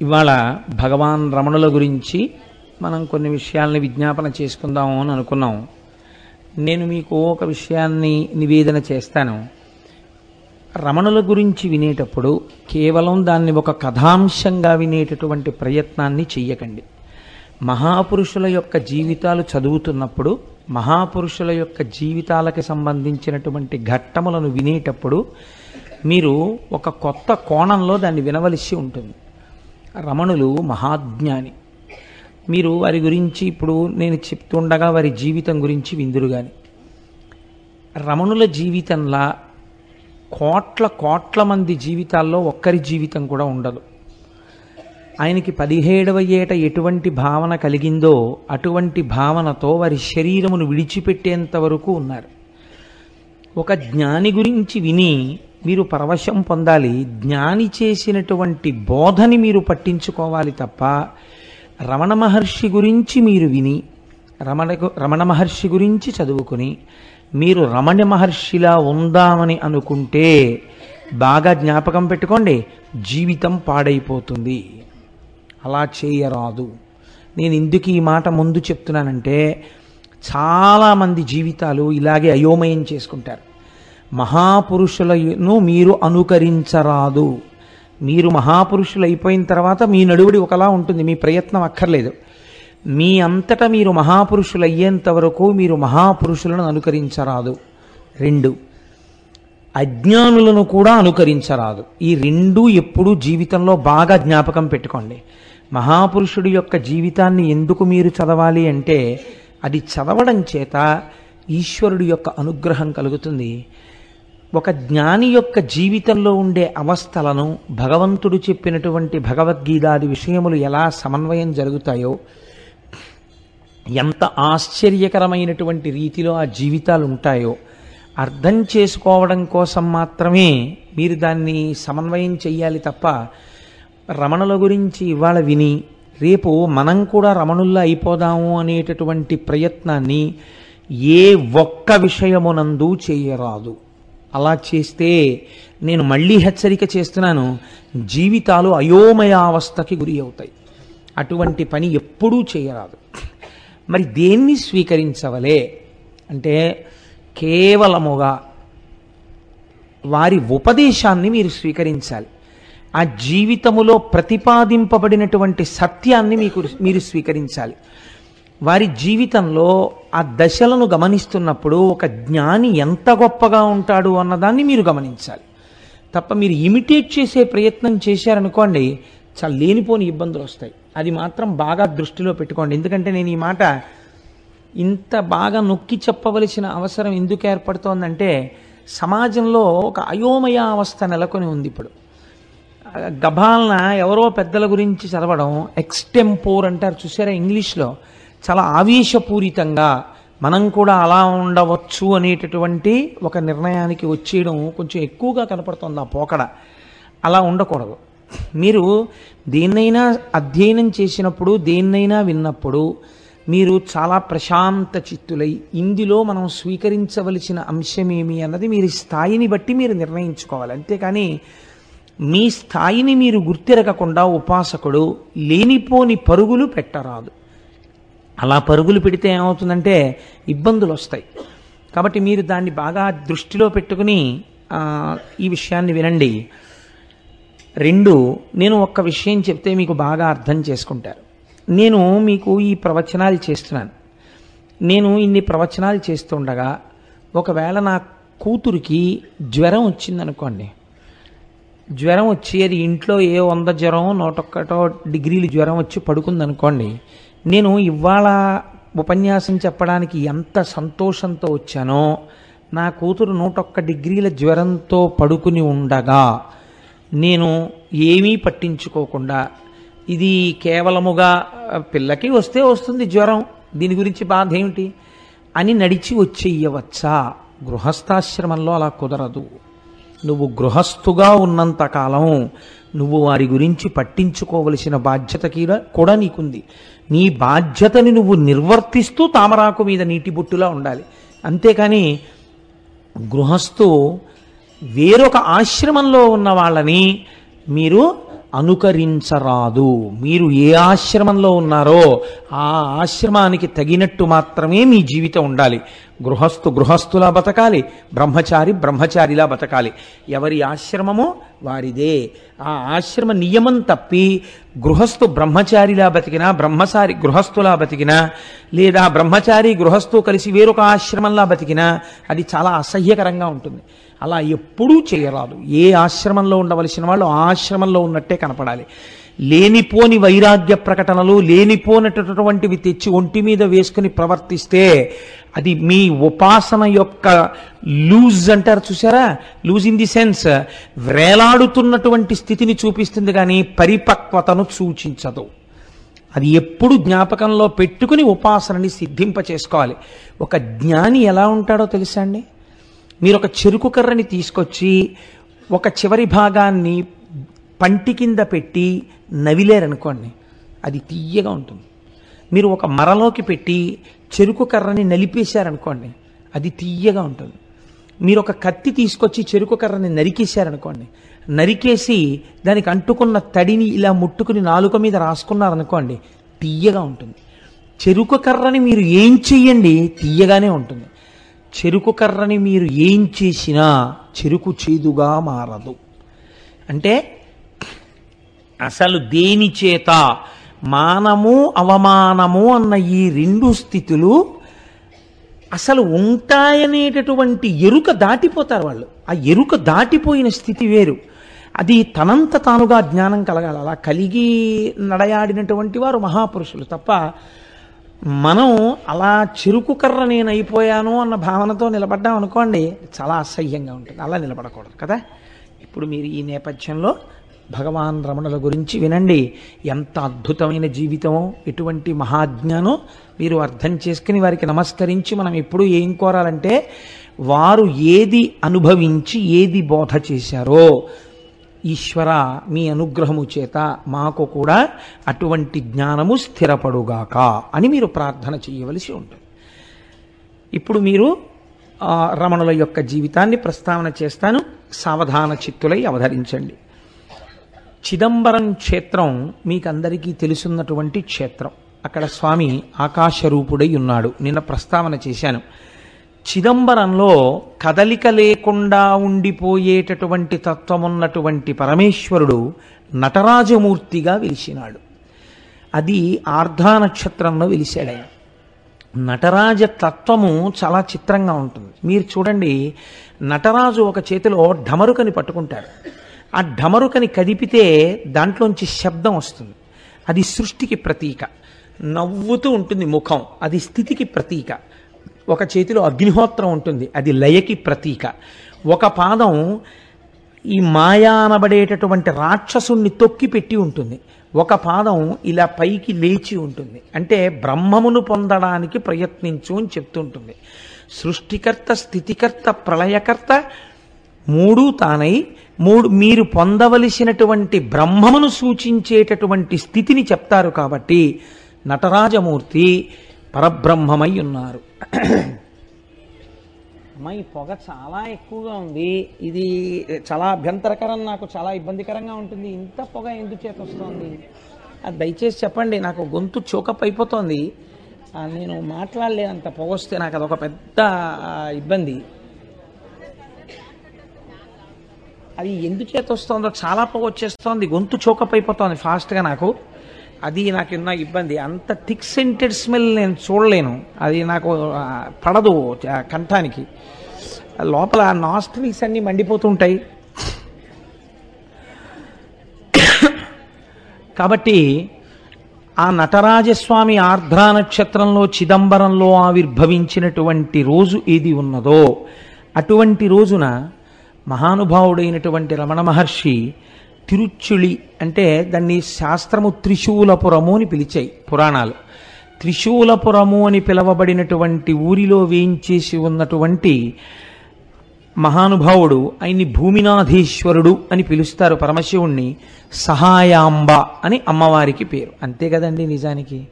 ఇవాళ భగవాన్ రమణుల గురించి మనం కొన్ని విషయాల్ని విజ్ఞాపన చేసుకుందాము అని అనుకున్నాం. నేను మీకు ఒక విషయాన్ని నివేదన చేస్తాను. రమణుల గురించి వినేటప్పుడు కేవలం దాన్ని ఒక కథాంశంగా వినేటటువంటి ప్రయత్నాన్ని చెయ్యకండి. మహాపురుషుల యొక్క జీవితాలు చదువుతున్నప్పుడు మహాపురుషుల యొక్క జీవితాలకి సంబంధించినటువంటి ఘట్టములను వినేటప్పుడు మీరు ఒక కొత్త కోణంలో దాన్ని వినవలసి ఉంటుంది. రమణులు మహాజ్ఞాని. మీరు వారి గురించి ఇప్పుడు నేను చెప్తుండగా వారి జీవితం గురించి విందురు గాని. రమణుల జీవితంలా కోట్ల కోట్ల మంది జీవితాల్లో ఒక్కరి జీవితం కూడా ఉండదు. ఆయనకి పదిహేడవ ఏట ఎటువంటి భావన కలిగిందో అటువంటి భావనతో వారి శరీరమును విడిచిపెట్టేంత వరకు ఉన్నారు. ఒక జ్ఞాని గురించి విని మీరు పరవశం పొందాలి. జ్ఞాని చేసినటువంటి బోధని మీరు పట్టించుకోవాలి తప్ప రమణ మహర్షి గురించి మీరు విని రమణ రమణ మహర్షి గురించి చదువుకుని మీరు రమణ మహర్షిలా ఉందామని అనుకుంటే బాగా జ్ఞాపకం పెట్టుకోండి జీవితం పాడైపోతుంది. అలా చేయరాదు. నేను ఎందుకు ఈ మాట ముందు చెప్తున్నానంటే చాలామంది జీవితాలు ఇలాగే అయోమయం చేసుకుంటారు. మహాపురుషులను మీరు అనుకరించరాదు. మీరు మహాపురుషులు అయిపోయిన తర్వాత మీ నడువుడి ఒకలా ఉంటుంది మీ ప్రయత్నం అక్కర్లేదు. మీ అంతటా మీరు మహాపురుషులు అయ్యేంత వరకు మీరు మహాపురుషులను అనుకరించరాదు. రెండు అజ్ఞానులను కూడా అనుకరించరాదు. ఈ రెండు ఎప్పుడూ జీవితంలో బాగా జ్ఞాపకం పెట్టుకోండి. మహాపురుషుడి యొక్క జీవితాన్ని ఎందుకు మీరు చదవాలి అంటే అది చదవడం చేత ఈశ్వరుడి యొక్క అనుగ్రహం కలుగుతుంది. ఒక జ్ఞాని యొక్క జీవితంలో ఉండే అవస్థలను భగవంతుడు చెప్పినటువంటి భగవద్గీతాది విషయములు ఎలా సమన్వయం జరుగుతాయో ఎంత ఆశ్చర్యకరమైనటువంటి రీతిలో ఆ జీవితాలు ఉంటాయో అర్థం చేసుకోవడం కోసం మాత్రమే మీరు దాన్ని సమన్వయం చెయ్యాలి తప్ప రమణుల గురించి ఇవాళ విని రేపు మనం కూడా రమణుల్లా అయిపోదాము అనేటటువంటి ప్రయత్నాన్ని ఏ ఒక్క విషయమునందు చేయరాదు. అలా చేస్తే నేను మళ్ళీ హెచ్చరిక చేస్తున్నాను జీవితాలు అయోమయావస్థకి గురి అవుతాయి. అటువంటి పని ఎప్పుడూ చేయరాదు. మరి దేన్ని స్వీకరించవలే? అంటే కేవలముగా వారి ఉపదేశాన్ని మీరు స్వీకరించాలి. ఆ జీవితములో ప్రతిపాదింపబడినటువంటి సత్యాన్ని మీకు మీరు స్వీకరించాలి. వారి జీవితంలో ఆ దశలను గమనిస్తున్నప్పుడు ఒక జ్ఞాని ఎంత గొప్పగా ఉంటాడు అన్నదాన్ని మీరు గమనించాలి. తప్ప మీరు ఇమిటేట్ చేసే ప్రయత్నం చేశారనుకోండి చాలా లేనిపోని ఇబ్బందులు వస్తాయి. అది మాత్రం బాగా దృష్టిలో పెట్టుకోండి. ఎందుకంటే నేను ఈ మాట ఇంత బాగా నొక్కి చెప్పవలసిన అవసరం ఎందుకు ఏర్పడుతోందంటే సమాజంలో ఒక అయోమయ అవస్థ నెలకొని ఉంది ఇప్పుడు. గభాలన ఎవరో పెద్దల గురించి చదవడం ఎక్స్టెంపోర్ అంటారు చూసారా ఇంగ్లీష్లో? చాలా ఆవేశపూరితంగా మనం కూడా అలా ఉండవచ్చు అనేటటువంటి ఒక నిర్ణయానికి వచ్చేయడం కొంచెం ఎక్కువగా కనపడుతుంది ఆ పోకడ. అలా ఉండకూడదు. మీరు దేన్నైనా అధ్యయనం చేసినప్పుడు దేన్నైనా విన్నప్పుడు మీరు చాలా ప్రశాంత చిత్తులై ఇందులో మనం స్వీకరించవలసిన అంశమేమి అన్నది మీరు స్థాయిని బట్టి మీరు నిర్ణయించుకోవాలి. అంతేకాని మీ స్థాయిని మీరు గుర్తిరగకుండా ఉపాసకుడు లేనిపోని పరుగులు పెట్టరాదు. అలా పరుగులు పెడితే ఏమవుతుందంటే ఇబ్బందులు వస్తాయి. కాబట్టి మీరు దాన్ని బాగా దృష్టిలో పెట్టుకుని ఈ విషయాన్ని వినండి. రెండు నేను ఒక్క విషయం చెప్తే మీకు బాగా అర్థం చేసుకుంటారు. నేను మీకు ఈ ప్రవచనాలు చేస్తున్నాను. నేను ఇన్ని ప్రవచనాలు చేస్తుండగా ఒకవేళ నా కూతురికి జ్వరం వచ్చిందనుకోండి. జ్వరం వచ్చి అది ఇంట్లో ఏ వంద జ్వరం నూటొక్కటో డిగ్రీలు జ్వరం వచ్చి పడుకుందనుకోండి నేను ఇవాళ ఉపన్యాసం చెప్పడానికి ఎంత సంతోషంతో వచ్చానో నా కూతురు నూటొక్క డిగ్రీల జ్వరంతో పడుకుని ఉండగా నేను ఏమీ పట్టించుకోకుండా ఇది కేవలముగా పిల్లకి వస్తే వస్తుంది జ్వరం దీని గురించి బాధ ఏమిటి? అని నడిచి వచ్చేయవచ్చా? గృహస్థాశ్రమంలో అలా కుదరదు. నువ్వు గృహస్థుగా ఉన్నంతకాలం నువ్వు వారి గురించి పట్టించుకోవలసిన బాధ్యత కూడా నీకుంది. నీ బాధ్యతని నువ్వు నిర్వర్తిస్తూ తామరాకు మీద నీటి బొట్టులా ఉండాలి. అంతేకాని గృహస్థు వేరొక ఆశ్రమంలో ఉన్న వాళ్ళని మీరు అనుకరించరాదు. మీరు ఏ ఆశ్రమంలో ఉన్నారో ఆ ఆశ్రమానికి తగినట్టు మాత్రమే మీ జీవితం ఉండాలి. గృహస్థు గృహస్థులా బతకాలి బ్రహ్మచారి బ్రహ్మచారిలా బతకాలి. ఎవరి ఆశ్రమమో వారిదే. ఆ ఆశ్రమ నియమం తప్పి గృహస్థు బ్రహ్మచారిలా బతికినా బ్రహ్మచారి గృహస్థులా బతికినా లేదా బ్రహ్మచారి గృహస్థు కలిసి వేరొక ఆశ్రమంలా బతికినా అది చాలా అసహ్యకరంగా ఉంటుంది. అలా ఎప్పుడూ చేయరాదు. ఏ ఆశ్రమంలో ఉండవలసిన వాళ్ళు ఆశ్రమంలో ఉన్నట్టే కనపడాలి. లేనిపోని వైరాగ్య ప్రకటనలు లేనిపోనటువంటివి తెచ్చి ఒంటి మీద వేసుకుని ప్రవర్తిస్తే అది మీ ఉపాసన యొక్క లూజ్ అంటారు చూసారా లూజ్ ఇన్ ది సెన్స్. వేలాడుతున్నటువంటి స్థితిని చూపిస్తుంది కానీ పరిపక్వతను సూచించదు. అది ఎప్పుడు జ్ఞాపకంలో పెట్టుకుని ఉపాసనని సిద్ధింప చేసుకోవాలి ఒక జ్ఞాని ఎలా ఉంటాడో తెలుసా అండి? మీరు ఒక చెరుకు కర్రని తీసుకొచ్చి ఒక చివరి భాగాన్ని పంటి కింద పెట్టి నవిలేరనుకోండి అది తీయగా ఉంటుంది. మీరు ఒక మరలోకి పెట్టి చెరుకు కర్రని నలిపేశారనుకోండి అది తీయగా ఉంటుంది. మీరు ఒక కత్తి తీసుకొచ్చి చెరుకు కర్రని నరికేశారనుకోండి నరికేసి దానికి అంటుకున్న తడిని ఇలా ముట్టుకుని నాలుక మీద రాసుకున్నారనుకోండి తీయగా ఉంటుంది. చెరుకు కర్రని మీరు ఏం చెయ్యండి తీయగానే ఉంటుంది. చెరుకు కర్రని మీరు ఏం చేసినా చెరుకు చేదుగా మారదు. అంటే అసలు దేని చేత? మానము అవమానము అన్న ఈ రెండు స్థితులు అసలు ఉంటాయనేటటువంటి ఎరుక దాటిపోతారు వాళ్ళు. ఆ ఎరుక దాటిపోయిన స్థితి వేరు. అది తనంత తానుగా జ్ఞానం కలగాలి. అలా కలిగి నడయాడినటువంటి వారు మహాపురుషులు తప్ప మనం అలా చెరుకు కర్ర నేను అయిపోయాను అన్న భావనతో నిలబడ్డాం అనుకోండి చాలా అసహ్యంగా ఉంటుంది. అలా నిలబడకూడదు కదా? ఇప్పుడు మీరు ఈ నేపథ్యంలో భగవాన్ రమణుల గురించి వినండి. ఎంత అద్భుతమైన జీవితమో ఎటువంటి మహాజ్ఞానో మీరు అర్థం చేసుకుని వారికి నమస్కరించి మనం ఎప్పుడు ఏం కోరాలంటే వారు ఏది అనుభవించి ఏది బోధ చేశారో ఈశ్వర మీ అనుగ్రహము చేత మాకు కూడా అటువంటి జ్ఞానము స్థిరపడుగాక అని మీరు ప్రార్థన చేయవలసి ఉంటుంది. ఇప్పుడు మీరు రమణుల యొక్క జీవితాన్ని ప్రస్తావన చేస్తాను. సావధాన చిత్తులై అవధరించండి. చిదంబరం క్షేత్రం మీకందరికీ తెలుసున్నటువంటి క్షేత్రం. అక్కడ స్వామి ఆకాశరూపుడై ఉన్నాడు. నిన్న ప్రస్తావన చేశాను. చిదంబరంలో కదలిక లేకుండా ఉండిపోయేటటువంటి తత్వమున్నటువంటి పరమేశ్వరుడు నటరాజమూర్తిగా వెలిసినాడు అది ఆర్ధా నక్షత్రంలో వెలిశాడు ఆయన నటరాజ తత్వము చాలా చిత్రంగా ఉంటుంది. మీరు చూడండి నటరాజు ఒక చేతిలో ఢమరుకని పట్టుకుంటాడు. ఆ ఢమరుకని కదిపితే దాంట్లోంచి శబ్దం వస్తుంది. అది సృష్టికి ప్రతీక. నవ్వుతూ ఉంటుంది ముఖం. అది స్థితికి ప్రతీక. ఒక చేతిలో అగ్నిహోత్రం ఉంటుంది. అది లయకి ప్రతీక. ఒక పాదం ఈ మాయా అనబడేటటువంటి రాక్షసుణ్ణి తొక్కి పెట్టి ఉంటుంది. ఒక పాదం ఇలా పైకి లేచి ఉంటుంది. అంటే బ్రహ్మమును పొందడానికి ప్రయత్నించు అని చెప్తుంటుంది. సృష్టికర్త స్థితికర్త ప్రళయకర్త మూడు తానై మూడు మీరు పొందవలసినటువంటి బ్రహ్మమును సూచించేటటువంటి స్థితిని చెప్తారు కాబట్టి నటరాజమూర్తి పరబ్రహ్మమై ఉన్నారు. అమ్మా ఈ పొగ చాలా ఎక్కువగా ఉంది. ఇది చాలా అభ్యంతరకరం నాకు చాలా ఇబ్బందికరంగా ఉంటుంది. ఇంత పొగ ఎందుకు చేత వస్తుంది అది దయచేసి చెప్పండి నాకు గొంతు చోకప్ అయిపోతుంది నేను మాట్లాడలేనంత పొగ వస్తే నాకు అదొక పెద్ద ఇబ్బంది. అది ఎందుచేత వస్తుందో చాలా పొగ వచ్చేస్తోంది గొంతు చోకప్ అయిపోతుంది ఫాస్ట్గా నాకు. అది నాకు ఉన్న ఇబ్బంది. అంత థిక్ సెంటెడ్ స్మెల్ నేను చూడలేను. అది నాకు పడదు కంఠానికి. లోపల నాస్ట్రిల్స్ అన్నీ మండిపోతుంటాయి. కాబట్టి ఆ నటరాజస్వామి ఆర్ద్రా నక్షత్రంలో చిదంబరంలో ఆవిర్భవించినటువంటి రోజు ఏది ఉన్నదో అటువంటి రోజున మహానుభావుడైనటువంటి రమణ మహర్షి తిరుచుళి అంటే దాన్ని శాస్త్రము త్రిశూలపురము అని పిలిచాయి. పురాణాలు. త్రిశూలపురము అని పిలవబడినటువంటి ఊరిలో వేయించేసి ఉన్నటువంటి మహానుభావుడు ఆయన్ని భూమినాధీశ్వరుడు అని పిలుస్తారు పరమశివుణ్ణి సహాయాంబ అని అమ్మవారికి పేరు. అంతే కదండి నిజానికి?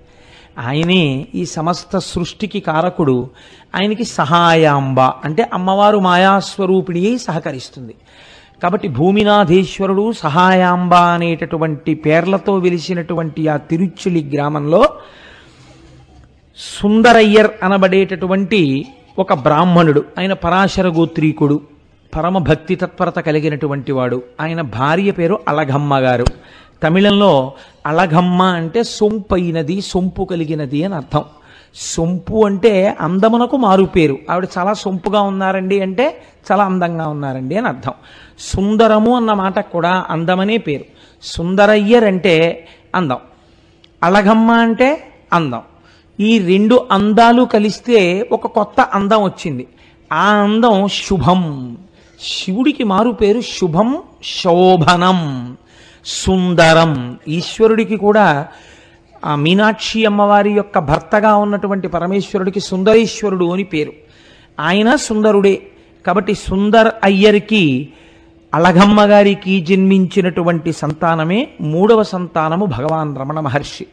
ఆయనే ఈ సమస్త సృష్టికి కారకుడు. ఆయనకి సహాయాంబ అంటే అమ్మవారు మాయాస్వరూపిణి సహకరిస్తుంది. కాబట్టి భూమినాథేశ్వరుడు సహాయాంబ అనేటటువంటి పేర్లతో వెలిసినటువంటి ఆ తిరుచులి గ్రామంలో సుందరయ్యర్ అనబడేటటువంటి ఒక బ్రాహ్మణుడు. ఆయన పరాశర గోత్రీకుడు. పరమ భక్తి తత్పరత కలిగినటువంటి వాడు. ఆయన భార్య పేరు అలఘమ్మ గారు. తమిళంలో అలఘమ్మ అంటే సొంపైనది సొంపు కలిగినది అని అర్థం. సొంపు అంటే అందమునకు మారు పేరు. ఆవిడ చాలా సొంపుగా ఉన్నారండి అంటే చాలా అందంగా ఉన్నారండి అని అర్థం. సుందరము అన్న మాట కూడా అందమనే పేరు. సుందరయ్యర్ అంటే అందం. అలగమ్మ అంటే అందం. ఈ రెండు అందాలు కలిస్తే ఒక కొత్త అందం వచ్చింది. ఆ అందం శుభం. శివుడికి మారు పేరు శుభం శోభనం. సుందరం. ఈశ్వరుడికి కూడా ఆ మీనాక్షి అమ్మవారి యొక్క భర్తగా ఉన్నటువంటి పరమేశ్వరుడికి సుందరేశ్వరుడు అని పేరు. ఆయన సుందరుడే. కాబట్టి సుందర్ అయ్యర్కి అలగమ్మ గారికి జన్మించినటువంటి సంతానమే మూడవ సంతానము భగవాన్ రమణ మహర్షి.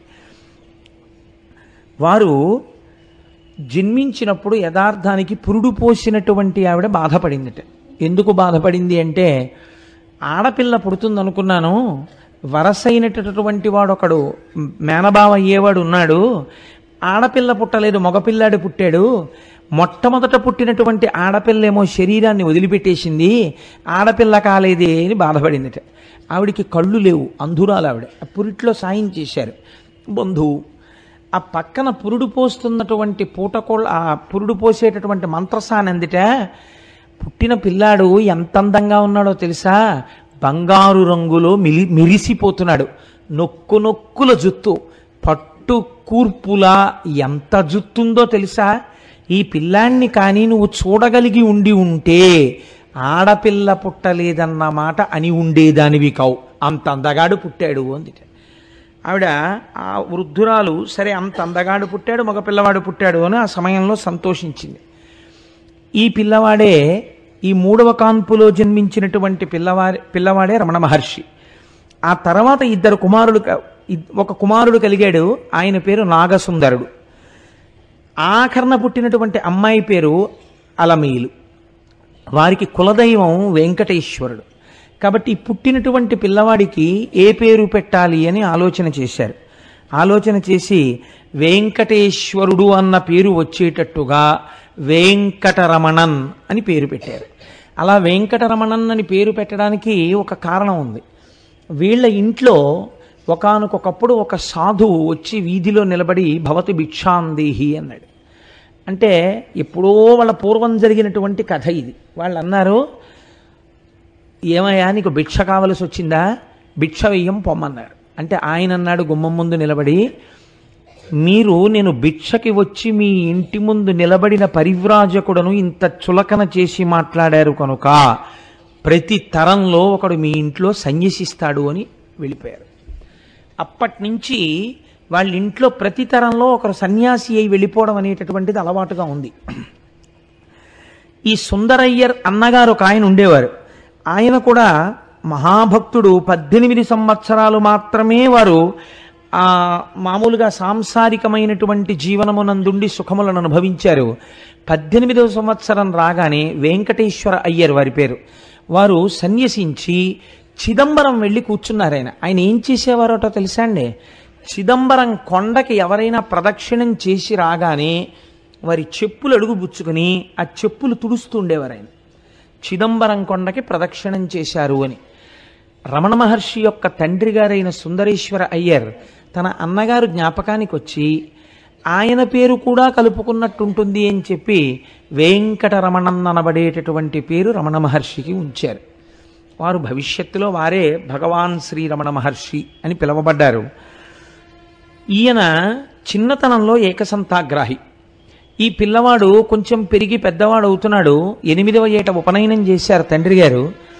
వారు జన్మించినప్పుడు యథార్థానికి పురుడు పోసినటువంటి ఆవిడ బాధపడిందిట. ఎందుకు బాధపడింది అంటే ఆడపిల్ల పుడుతుందనుకున్నాను వరసైనటువంటి వాడు ఒకడు మేనబావ అయ్యేవాడు ఉన్నాడు. ఆడపిల్ల పుట్టలేదు మగపిల్లాడు పుట్టాడు. మొట్టమొదట పుట్టినటువంటి ఆడపిల్లేమో శరీరాన్ని వదిలిపెట్టేసింది. ఆడపిల్ల కాలేదే అని బాధపడిందిట. ఆవిడికి కళ్ళు లేవు అంధురాలు ఆవిడ. ఆ పురిట్లో సాయం చేశారు. బంధువు ఆ పక్కన పురుడు పోస్తున్నటువంటి పూటకోళ్ళ ఆ పురుడు పోసేటటువంటి మంత్రసాని అందిట పుట్టిన పిల్లాడు ఎంత అందంగా ఉన్నాడో తెలుసా? బంగారు రంగులో మిలి మిరిసిపోతున్నాడు. నొక్కు నొక్కుల జుత్తు. పట్టు కూర్పులా ఎంత జుత్తుందో తెలుసా? ఈ పిల్లాన్ని కానీ నువ్వు చూడగలిగి ఉండి ఉంటే ఆడపిల్ల పుట్టలేదన్న మాట అని ఉండేదానివి కావు. అంత అందగాడు పుట్టాడు అంది ఆవిడ ఆ వృద్ధురాలు సరే అంత అందగాడు పుట్టాడు మగ పిల్లవాడు పుట్టాడు అని ఆ సమయంలో సంతోషించింది. ఈ పిల్లవాడే ఈ మూడవ కాన్పులో జన్మించినటువంటి పిల్లవారి పిల్లవాడే రమణ మహర్షి. ఆ తర్వాత ఇద్దరు కుమారుడు ఒక కుమారుడు కలిగాడు. ఆయన పేరు నాగసుందరుడు. ఆఖరణ పుట్టినటువంటి అమ్మాయి పేరు అలమీలు. వారికి కులదైవం వెంకటేశ్వరుడు. కాబట్టి పుట్టినటువంటి పిల్లవాడికి ఏ పేరు పెట్టాలి అని ఆలోచన చేశారు. ఆలోచన చేసి వెంకటేశ్వరుడు అన్న పేరు వచ్చేటట్టుగా వెంకటరమణన్ అని పేరు పెట్టారు. అలా వెంకటరమణన్ అని పేరు పెట్టడానికి ఒక కారణం ఉంది. వీళ్ళ ఇంట్లో ఒకనకొకప్పుడు ఒక సాధువు వచ్చి వీధిలో నిలబడి భవతి భిక్షాందేహి అన్నాడు. అంటే ఎప్పుడో వాళ్ళ పూర్వం జరిగినటువంటి కథ ఇది. వాళ్ళు అన్నారు ఏమయ్యా నీకు భిక్ష కావలసి వచ్చిందా భిక్ష వెయ్యం పొమ్మన్నారు. అంటే ఆయన అన్నాడు గుమ్మం ముందు నిలబడి మీరు నేను భిక్షకి వచ్చి మీ ఇంటి ముందు నిలబడిన పరివ్రాజకుడను ఇంత చులకన చేసి మాట్లాడారు కనుక ప్రతి తరంలో ఒకడు మీ ఇంట్లో సన్యసిస్తాడు అని వెళ్ళిపోయారు. అప్పటి నుంచి వాళ్ళ ఇంట్లో ప్రతి తరంలో ఒకరు సన్యాసి అయి వెళ్ళిపోవడం అనేటటువంటిది అలవాటుగా ఉంది. ఈ సుందరయ్యర్ అన్నగారు ఒక ఆయన ఉండేవారు. ఆయన కూడా మహాభక్తుడు. పద్దెనిమిది సంవత్సరాలు మాత్రమే వారు ఆ మామూలుగా సాంసారికమైనటువంటి జీవనమునందుండి సుఖములను అనుభవించారు. పద్దెనిమిదవ సంవత్సరం రాగానే వెంకటేశ్వర అయ్యర్ వారి పేరు. వారు సన్యసించి చిదంబరం వెళ్ళి కూర్చున్నారు ఆయన. ఆయన ఏం చేసేవారోటో తెలుసా అండి? చిదంబరం కొండకి ఎవరైనా ప్రదక్షిణం చేసి రాగానే వారి చెప్పులు అడుగు పుచ్చుకొని ఆ చెప్పులు తుడుస్తుండేవారు ఆయన. చిదంబరం కొండకి ప్రదక్షిణం చేశారు అని. రమణ మహర్షి యొక్క తండ్రి గారైన సుందరేశ్వర అయ్యర్ తన అన్నగారు జ్ఞాపకానికి వచ్చి ఆయన పేరు కూడా కలుపుకున్నట్టుంటుంది అని చెప్పి వెంకటరమణన్ అనబడేటటువంటి పేరు రమణ మహర్షికి ఉంచారు. వారు భవిష్యత్తులో వారే భగవాన్ శ్రీ రమణ మహర్షి అని పిలువబడ్డారు. ఈయన చిన్నతనంలో ఏకసంతాగ్రాహి. ఈ పిల్లవాడు కొంచెం పెరిగి పెద్దవాడు అవుతున్నాడు ఎనిమిదవ ఏట ఉపనయనం చేశారు తండ్రి గారు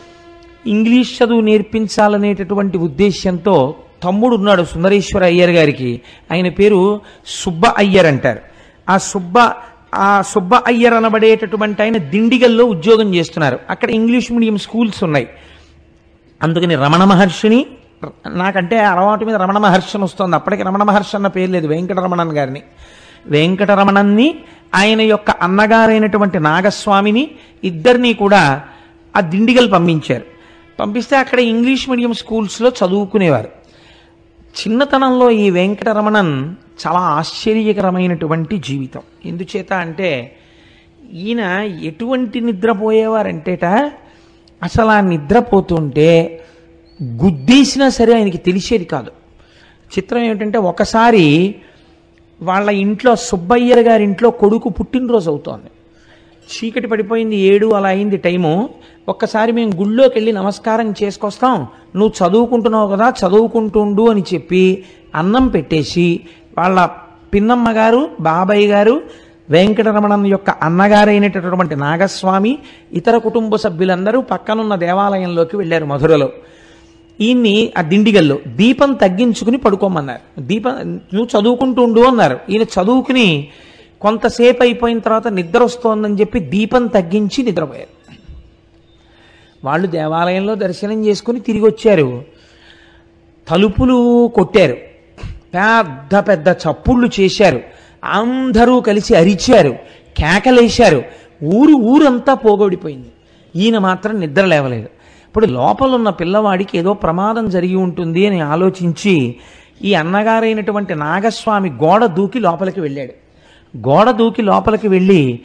ఇంగ్లీష్ చదువు నేర్పించాలనేటటువంటి ఉద్దేశ్యంతో తమ్ముడు ఉన్నాడు సుందరేశ్వర అయ్యర్ గారికి. ఆయన పేరు సుబ్బ అయ్యర్ అంటారు. ఆ సుబ్బ ఆ సుబ్బ అయ్యర్ అనబడేటటువంటి ఆయన దిండిగల్లో ఉద్యోగం చేస్తున్నారు. అక్కడ ఇంగ్లీష్ మీడియం స్కూల్స్ ఉన్నాయి. అందుకని రమణ మహర్షిని నాకంటే అలవాటు మీద రమణ మహర్షిని వస్తుంది. అప్పటికి రమణ మహర్షి అన్న పేరు లేదు వెంకటరమణన్ గారిని. వెంకటరమణన్ని ఆయన యొక్క అన్నగారైనటువంటి నాగస్వామిని ఇద్దరినీ కూడా ఆ దిండిగల్ పంపించారు. పంపిస్తే అక్కడ ఇంగ్లీష్ మీడియం స్కూల్స్లో చదువుకునేవారు. చిన్నతనంలో ఈ వెంకటరమణన్ చాలా ఆశ్చర్యకరమైనటువంటి జీవితం. ఎందుచేత అంటే ఈయన ఎటువంటి నిద్రపోయేవారంటేట అసలు ఆ నిద్రపోతుంటే గుద్దేసినా సరే ఆయనకి తెలిసేది కాదు. చిత్రం ఏమిటంటే ఒకసారి వాళ్ళ ఇంట్లో సుబ్బయ్యర్ గారి ఇంట్లో కొడుకు పుట్టినరోజు అవుతోంది. చీకటి పడిపోయింది ఏడు అలా అయింది టైము. ఒక్కసారి మేము గుళ్ళోకి వెళ్ళి నమస్కారం చేసుకొస్తాం. నువ్వు చదువుకుంటున్నావు కదా చదువుకుంటుండు అని చెప్పి అన్నం పెట్టేసి వాళ్ళ పిన్నమ్మ గారు బాబాయ్ గారు వెంకటరమణన్ యొక్క అన్నగారైనటువంటి నాగస్వామి ఇతర కుటుంబ సభ్యులందరూ పక్కనున్న దేవాలయంలోకి వెళ్ళారు మధురలో. ఈయన్ని ఆ దిండిగల్లో దీపం తగ్గించుకుని పడుకోమన్నారు. దీపం నువ్వు చదువుకుంటుండు అన్నారు. ఈయన చదువుకుని కొంతసేపు అయిపోయిన తర్వాత నిద్ర వస్తోందని చెప్పి దీపం తగ్గించి నిద్రపోయారు. వాళ్ళు దేవాలయంలో దర్శనం చేసుకుని తిరిగి వచ్చారు తలుపులు కొట్టారు. పెద్ద పెద్ద చప్పుళ్ళు చేశారు. అందరూ కలిసి అరిచారు. కేకలేశారు. ఊరు ఊరంతా పోగొడిపోయింది. ఈయన మాత్రం నిద్ర లేవలేదు. ఇప్పుడు లోపల ఉన్న పిల్లవాడికి ఏదో ప్రమాదం జరిగి ఉంటుంది అని ఆలోచించి ఈ అన్నగారైనటువంటి నాగస్వామి గోడ దూకి లోపలికి వెళ్ళాడు. గోడ దూకి లోపలికి వెళ్ళి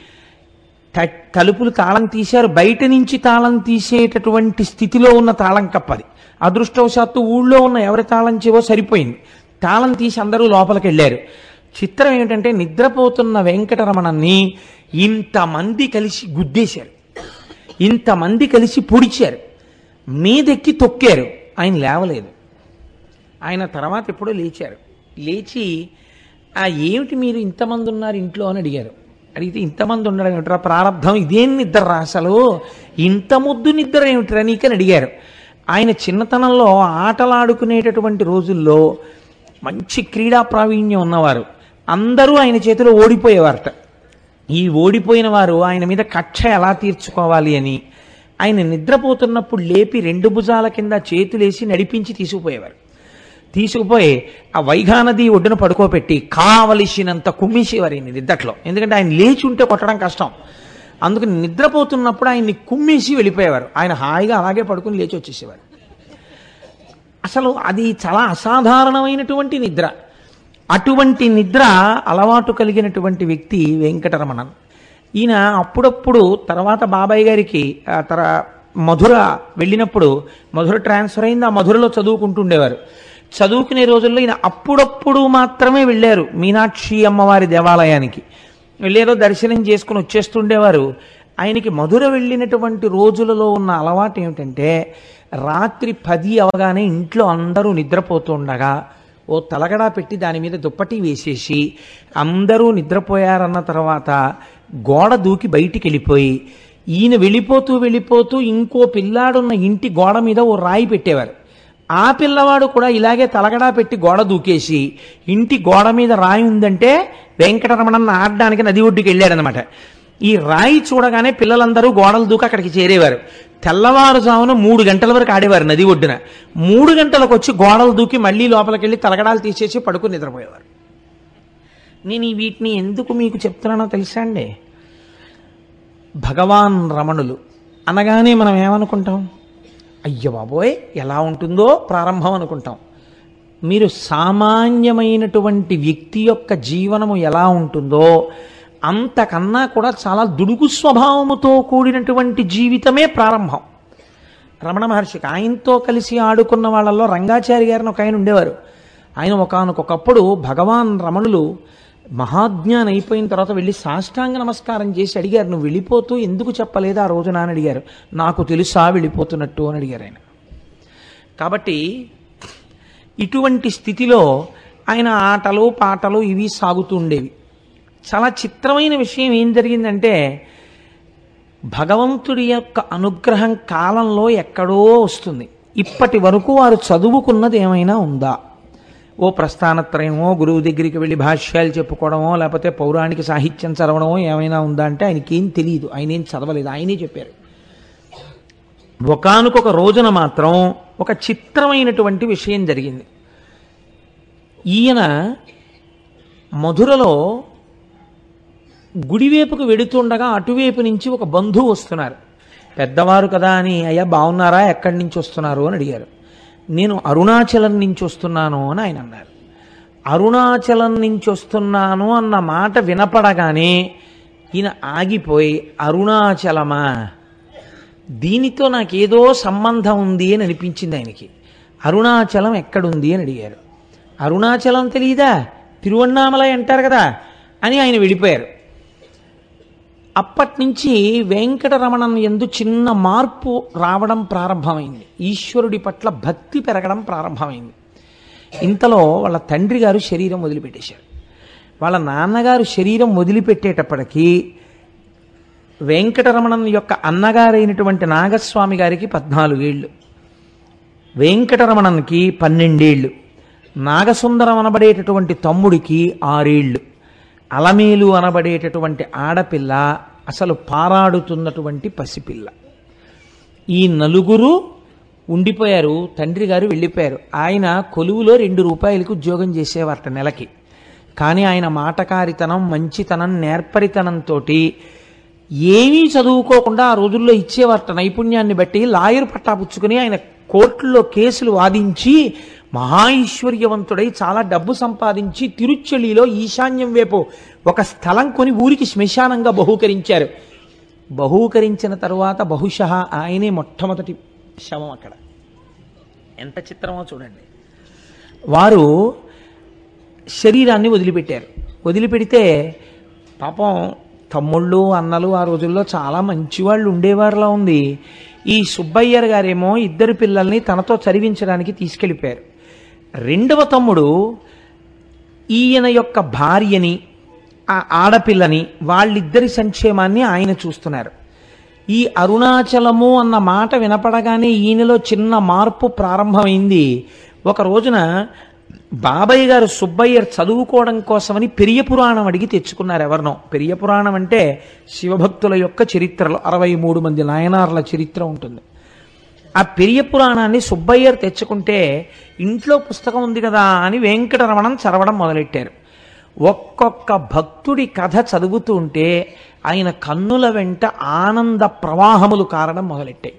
త- తలుపులు తాళం తీశారు. బయట నుంచి తాళం తీసేటటువంటి స్థితిలో ఉన్న తాళం కప్పది. అదృష్టవశాత్తు ఊళ్ళో ఉన్న ఎవరి తాళం చెవో సరిపోయింది. తాళం తీసి అందరూ లోపలికి వెళ్ళారు. చిత్రం ఏమిటంటే నిద్రపోతున్న వెంకటరమణన్ని ఇంతమంది కలిసి గుద్దేశారు. ఇంతమంది కలిసి పొడిచారు. మీదెక్కి తొక్కారు. ఆయన లేవలేదు. ఆయన తర్వాత ఎప్పుడో లేచారు. లేచి ఆ ఏమిటి మీరు ఇంతమంది ఉన్నారు ఇంట్లో? అని అడిగారు. అడిగితే ఇంతమంది ఉండడం ఏమిట్రా ప్రారంధం ఇదేం నిద్ర రా అసలు ఇంత ముద్దు నిద్ర ఏమిట్రా నీకని అడిగారు. ఆయన చిన్నతనంలో ఆటలాడుకునేటటువంటి రోజుల్లో మంచి క్రీడా ప్రావీణ్యం ఉన్నవారు. అందరూ ఆయన చేతిలో ఓడిపోయేవారట. ఈ ఓడిపోయిన వారు ఆయన మీద కక్ష ఎలా తీర్చుకోవాలి అని ఆయన నిద్రపోతున్నప్పుడు లేపి రెండు భుజాల కింద చేతులేసి నడిపించి తీసుకుపోయేవారు. తీసుకుపోయి ఆ వైఘా నది ఒడ్డున పడుకోబెట్టి కావలసినంత కుమ్మేసేవారు ఈయన నిద్దట్లో. ఎందుకంటే ఆయన లేచి ఉంటే కొట్టడం కష్టం. అందుకు నిద్రపోతున్నప్పుడు ఆయన్ని కుమ్మేసి వెళ్ళిపోయేవారు. ఆయన హాయిగా అలాగే పడుకుని లేచి వచ్చేసేవారు. అసలు అది చాలా అసాధారణమైనటువంటి నిద్ర. అటువంటి నిద్ర అలవాటు కలిగినటువంటి వ్యక్తి వెంకటరమణన్. ఈయన అప్పుడప్పుడు తర్వాత బాబాయ్ గారికి తర మధుర వెళ్ళినప్పుడు మధుర ట్రాన్స్ఫర్ అయింది. ఆ మధురలో చదువుకుంటుండేవారు. చదువుకునే రోజుల్లో ఈయన అప్పుడప్పుడు మాత్రమే వెళ్ళారు. మీనాక్షి అమ్మవారి దేవాలయానికి. వెళ్ళేదో దర్శనం చేసుకుని వచ్చేస్తుండేవారు. ఆయనకి మధుర వెళ్ళినటువంటి రోజులలో ఉన్న అలవాటు ఏమిటంటే రాత్రి పది అవగానే ఇంట్లో అందరూ నిద్రపోతుండగా ఓ తలగడా పెట్టి దాని మీద దుప్పటి వేసేసి అందరూ నిద్రపోయారన్న తర్వాత గోడ దూకి బయటికి వెళ్ళిపోయి ఈయన వెళ్ళిపోతూ వెళ్ళిపోతూ ఇంకో పిల్లాడున్న ఇంటి గోడ మీద ఓ రాయి పెట్టేవారు. ఆ పిల్లవాడు కూడా ఇలాగే తలగడా పెట్టి గోడ దూకేసి ఇంటి గోడ మీద రాయి ఉందంటే వెంకటరమణన్న ఆడడానికి నది ఒడ్డుకి వెళ్ళాడనమాట ఈ రాయి చూడగానే పిల్లలందరూ గోడలు దూకి అక్కడికి చేరేవారు. తెల్లవారుజామున మూడు గంటల వరకు ఆడేవారు నది ఒడ్డున. మూడు గంటలకు వచ్చి గోడలు దూకి మళ్ళీ లోపలికి వెళ్ళి తలగడాలు తీసేసి పడుకుని నిద్రపోయేవారు. నేను వీటిని ఎందుకు మీకు చెప్తున్నానో తెలుసా అండి? భగవాన్ రమణులు. అనగానే మనం ఏమనుకుంటాం? అయ్య బాబోయ్ ఎలా ఉంటుందో ప్రారంభం అనుకుంటాం. మీరు సామాన్యమైనటువంటి వ్యక్తి యొక్క జీవనము ఎలా ఉంటుందో అంతకన్నా కూడా చాలా దుడుగు స్వభావముతో కూడినటువంటి జీవితమే ప్రారంభం. రమణ మహర్షికి ఆయనతో కలిసి ఆడుకున్న వాళ్ళల్లో రంగాచారి గారిని ఒక ఆయన ఉండేవారు. ఆయన ఒకనకొకప్పుడు భగవాన్ రమణులు మహాజ్ఞానం అయిపోయిన తర్వాత వెళ్ళి సాష్టాంగ నమస్కారం చేసి అడిగారు నువ్వు వెళ్ళిపోతూ ఎందుకు చెప్పలేదు? ఆ రోజున అని అడిగారు నాకు తెలుసా వెళ్ళిపోతున్నట్టు అని అడిగారు ఆయన. కాబట్టి ఇటువంటి స్థితిలో ఆయన ఆటలు పాటలు ఇవి సాగుతూ ఉండేవి. చాలా చిత్రమైన విషయం ఏం జరిగిందంటే భగవంతుడి యొక్క అనుగ్రహం కాలంలో ఎక్కడో వస్తుంది. ఇప్పటి వరకు వారు చదువుకున్నది ఏమైనా ఉందా? ఓ ప్రస్థానత్రయమో గురువు దగ్గరికి వెళ్ళి భాష్యాలు చెప్పుకోవడమో లేకపోతే పౌరాణిక సాహిత్యం చదవడమో ఏమైనా ఉందా అంటే ఆయనకి ఏం తెలియదు. ఆయన ఏం చదవలేదు. ఆయనే చెప్పారు. ఒకనకొక రోజున మాత్రం ఒక చిత్రమైనటువంటి విషయం జరిగింది. ఈయన మధురలో గుడివైపుకు వెడుతుండగా అటువైపు నుంచి ఒక బంధువు వస్తున్నారు. పెద్దవారు కదా అని అయ్యా బాగున్నారా? ఎక్కడి నుంచి వస్తున్నారు? అని అడిగారు. నేను అరుణాచలం నుంచి వస్తున్నాను అని ఆయన అన్నారు. అరుణాచలం నుంచి వస్తున్నాను అన్న మాట వినపడగానే ఈయన ఆగిపోయి అరుణాచలమా? దీనితో నాకేదో సంబంధం ఉంది అని అనిపించింది ఆయనకి. అరుణాచలం ఎక్కడుంది? అని అడిగారు. అరుణాచలం తెలియదా తిరువన్నామలై అంటారు కదా? అని ఆయన వెళ్ళిపోయారు అప్పటి నుంచి వెంకటరమణం ఎందు చిన్న మార్పు రావడం ప్రారంభమైంది. ఈశ్వరుడి పట్ల భక్తి పెరగడం ప్రారంభమైంది. ఇంతలో వాళ్ళ తండ్రి గారు శరీరం వదిలిపెట్టేశారు. వాళ్ళ నాన్నగారు శరీరం వదిలిపెట్టేటప్పటికీ వెంకటరమణం యొక్క అన్నగారైనటువంటి నాగస్వామి గారికి పద్నాలుగేళ్ళు వెంకటరమణన్కి పన్నెండేళ్ళు. నాగసుందరం అనబడేటటువంటి తమ్ముడికి ఆరేళ్ళు. అలమేలు అనబడేటటువంటి ఆడపిల్ల అసలు పారాడుతున్నటువంటి పసిపిల్ల. ఈ నలుగురు ఉండిపోయారు తండ్రి గారు వెళ్ళిపోయారు. ఆయన కొలువులో రెండు రూపాయలకు ఉద్యోగం చేసేవారట నెలకి. కానీ ఆయన మాటకారితనం మంచితనం నేర్పరితనంతో ఏమీ చదువుకోకుండా ఆ రోజుల్లో ఇచ్చేవారట నైపుణ్యాన్ని బట్టి లాయర్ పట్టా పుచ్చుకుని ఆయన కోర్టులో కేసులు వాదించి మహా ఈశ్వర్యవంతుడై చాలా డబ్బు సంపాదించి తిరుచెలిలో ఈశాన్యం వైపు ఒక స్థలం కొని ఊరికి శ్మశానంగా బహూకరించారు. బహూకరించిన తరువాత బహుశ ఆయనే మొట్టమొదటి శవం అక్కడ. ఎంత చిత్రమో చూడండి. వారు శరీరాన్ని వదిలిపెట్టారు. వదిలిపెడితే పాపం తమ్ముళ్ళు అన్నలు ఆ రోజుల్లో చాలా మంచివాళ్ళు ఉండేవారులా ఉంది. ఈ సుబ్బయ్యర్ గారేమో ఇద్దరు పిల్లల్ని తనతో చదివించడానికి తీసుకెళ్ళిపోయారు. రెండవ తమ్ముడు ఈయన యొక్క భార్యని ఆ ఆడపిల్లని వాళ్ళిద్దరి సంక్షేమాన్ని ఆయన చూస్తున్నారు. ఈ అరుణాచలము అన్న మాట వినపడగానే ఈయనలో చిన్న మార్పు ప్రారంభమైంది. ఒక రోజున బాబయ్య గారు సుబ్బయ్య చదువుకోవడం కోసమని పెరియ పురాణం అడిగి తెచ్చుకున్నారు ఎవరినో. పెరియ పురాణం అంటే శివభక్తుల యొక్క చరిత్రలో. అరవై మూడు మంది నాయనార్ల చరిత్ర ఉంటుంది. ఆ పెరియ పురాణాన్ని సుబ్బయ్యర్ తెచ్చుకుంటే ఇంట్లో పుస్తకం ఉంది కదా అని వెంకటరమణం చదవడం మొదలెట్టారు. ఒక్కొక్క భక్తుడి కథ చదువుతూ ఉంటే ఆయన కన్నుల వెంట ఆనంద ప్రవాహములు కారణం మొదలెట్టాయి.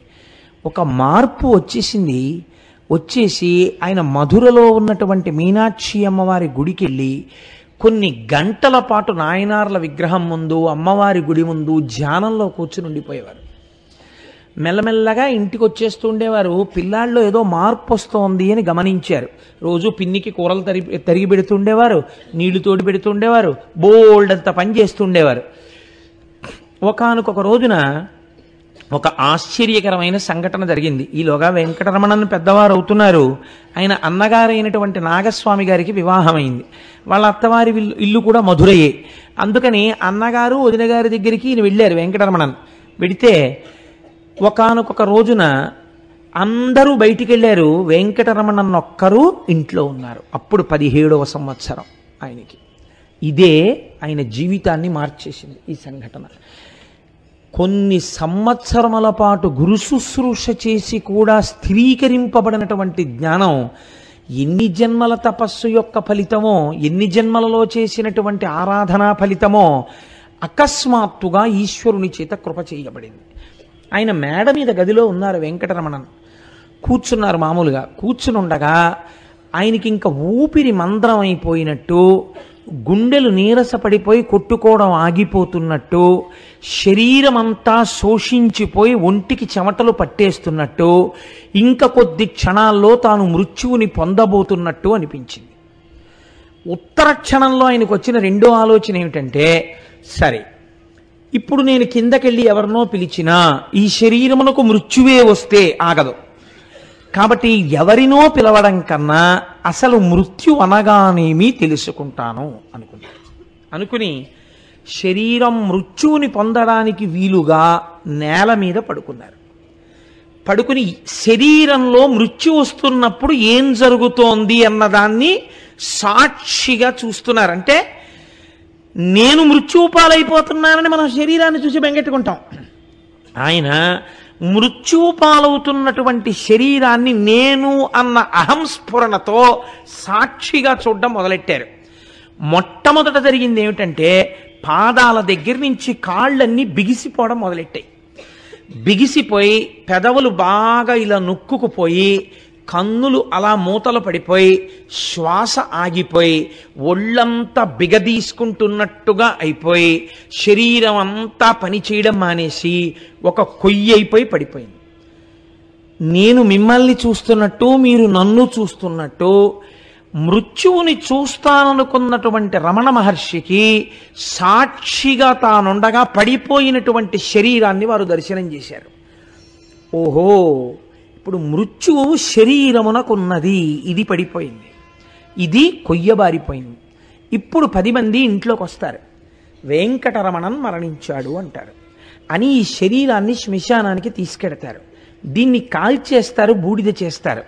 ఒక మార్పు వచ్చేసింది. వచ్చేసి ఆయన మధురలో ఉన్నటువంటి మీనాక్షి అమ్మవారి గుడికి వెళ్ళి కొన్ని గంటల పాటు నాయనార్ల విగ్రహం ముందు అమ్మవారి గుడి ముందు ధ్యానంలో కూర్చుని ఉండిపోయేవారు. మెల్లమెల్లగా ఇంటికి వచ్చేస్తుండేవారు పిల్లాళ్ళు ఏదో మార్పు వస్తోంది అని గమనించారు. రోజు పిన్నికి కూరలు తరి తరిగి పెడుతుండేవారు నీళ్ళు తోడి పెడుతుండేవారు బోల్డ్ అంత పని చేస్తుండేవారు. ఒకనకొక రోజున ఒక ఆశ్చర్యకరమైన సంఘటన జరిగింది. ఈలోగా వెంకటరమణన్ పెద్దవారు అవుతున్నారు ఆయన అన్నగారైనటువంటి నాగస్వామి గారికి వివాహమైంది. వాళ్ళ అత్తవారి ఇల్లు ఇల్లు కూడా మధురయ్యే అందుకని అన్నగారు వదిన గారి దగ్గరికి ఈయన వెళ్ళారు వెంకటరమణన్. వెడితే ఒకనకొక రోజున అందరూ బయటికి వెళ్ళారు వెంకటరమణన్ ఒక్కరూ ఇంట్లో ఉన్నారు. అప్పుడు పదిహేడవ సంవత్సరం ఆయనకి. ఇదే ఆయన జీవితాన్ని మార్చేసింది ఈ సంఘటన. కొన్ని సంవత్సరముల పాటు గురు శుశ్రూష చేసి కూడా స్థిరీకరింపబడినటువంటి జ్ఞానం ఎన్ని జన్మల తపస్సు యొక్క ఫలితమో ఎన్ని జన్మలలో చేసినటువంటి ఆరాధనా ఫలితమో అకస్మాత్తుగా ఈశ్వరుని చేత కృప చేయబడింది. ఆయన మేడ మీద గదిలో ఉన్నారు వెంకటరమణన్. కూర్చున్నారు మామూలుగా. కూర్చుని ఉండగా ఆయనకి ఇంకా ఊపిరి మందరం అయిపోయినట్టు గుండెలు నీరసపడిపోయి కొట్టుకోవడం ఆగిపోతున్నట్టు శరీరం అంతా శోషించిపోయి ఒంటికి చెమటలు పట్టేస్తున్నట్టు ఇంకా కొద్ది క్షణాల్లో తాను మృత్యువుని పొందబోతున్నట్టు అనిపించింది. ఉత్తర క్షణంలో ఆయనకు వచ్చిన రెండో ఆలోచన ఏమిటంటే సరే ఇప్పుడు నేను కిందకెళ్ళి ఎవరినో పిలిచినా ఈ శరీరమునకు మృత్యువే వస్తే ఆగదు. కాబట్టి ఎవరినో పిలవడం కన్నా అసలు మృత్యు అనగానేమి తెలుసుకుంటాను అనుకున్నాను అనుకుని శరీరం మృత్యువుని పొందడానికి వీలుగా నేల మీద పడుకున్నారు. పడుకుని శరీరంలో మృత్యు వస్తున్నప్పుడు ఏం జరుగుతోంది అన్నదాన్ని సాక్షిగా చూస్తున్నారంటే నేను మృత్యుపాలైపోతున్నానని మనం శరీరాన్ని చూసి బెంగెట్టుకుంటాం. ఆయన మృత్యుపాలవుతున్నటువంటి శరీరాన్ని నేను అన్న అహంస్ఫురణతో సాక్షిగా చూడడం మొదలెట్టారు. మొట్టమొదట జరిగింది ఏమిటంటే పాదాల దగ్గర నుంచి కాళ్ళన్నీ బిగిసిపోవడం మొదలెట్టాయి. బిగిసిపోయి పెదవులు బాగా ఇలా నొక్కుకుపోయి కన్నులు అలా మూతలు పడిపోయి శ్వాస ఆగిపోయి ఒళ్ళంతా బిగదీసుకుంటున్నట్టుగా అయిపోయి శరీరం అంతా పనిచేయడం మానేసి ఒక కొయ్యి అయిపోయి పడిపోయింది. నేను మిమ్మల్ని చూస్తున్నట్టు మీరు నన్ను చూస్తున్నట్టు మృత్యువుని చూస్తాననుకున్నటువంటి రమణ మహర్షికి సాక్షిగా తానుండగా పడిపోయినటువంటి శరీరాన్ని వారు దర్శనం చేశారు. ఓహో! ఇప్పుడు మృత్యువు శరీరమునకున్నది. ఇది పడిపోయింది. ఇది కొయ్యబారిపోయింది. ఇప్పుడు పది మంది ఇంట్లోకి వస్తారు వెంకటరమణన్ మరణించాడు అంటారు. అని ఈ శరీరాన్ని శ్మశానానికి తీసుకెడతారు. దీన్ని కాల్చేస్తారు బూడిద చేస్తారు.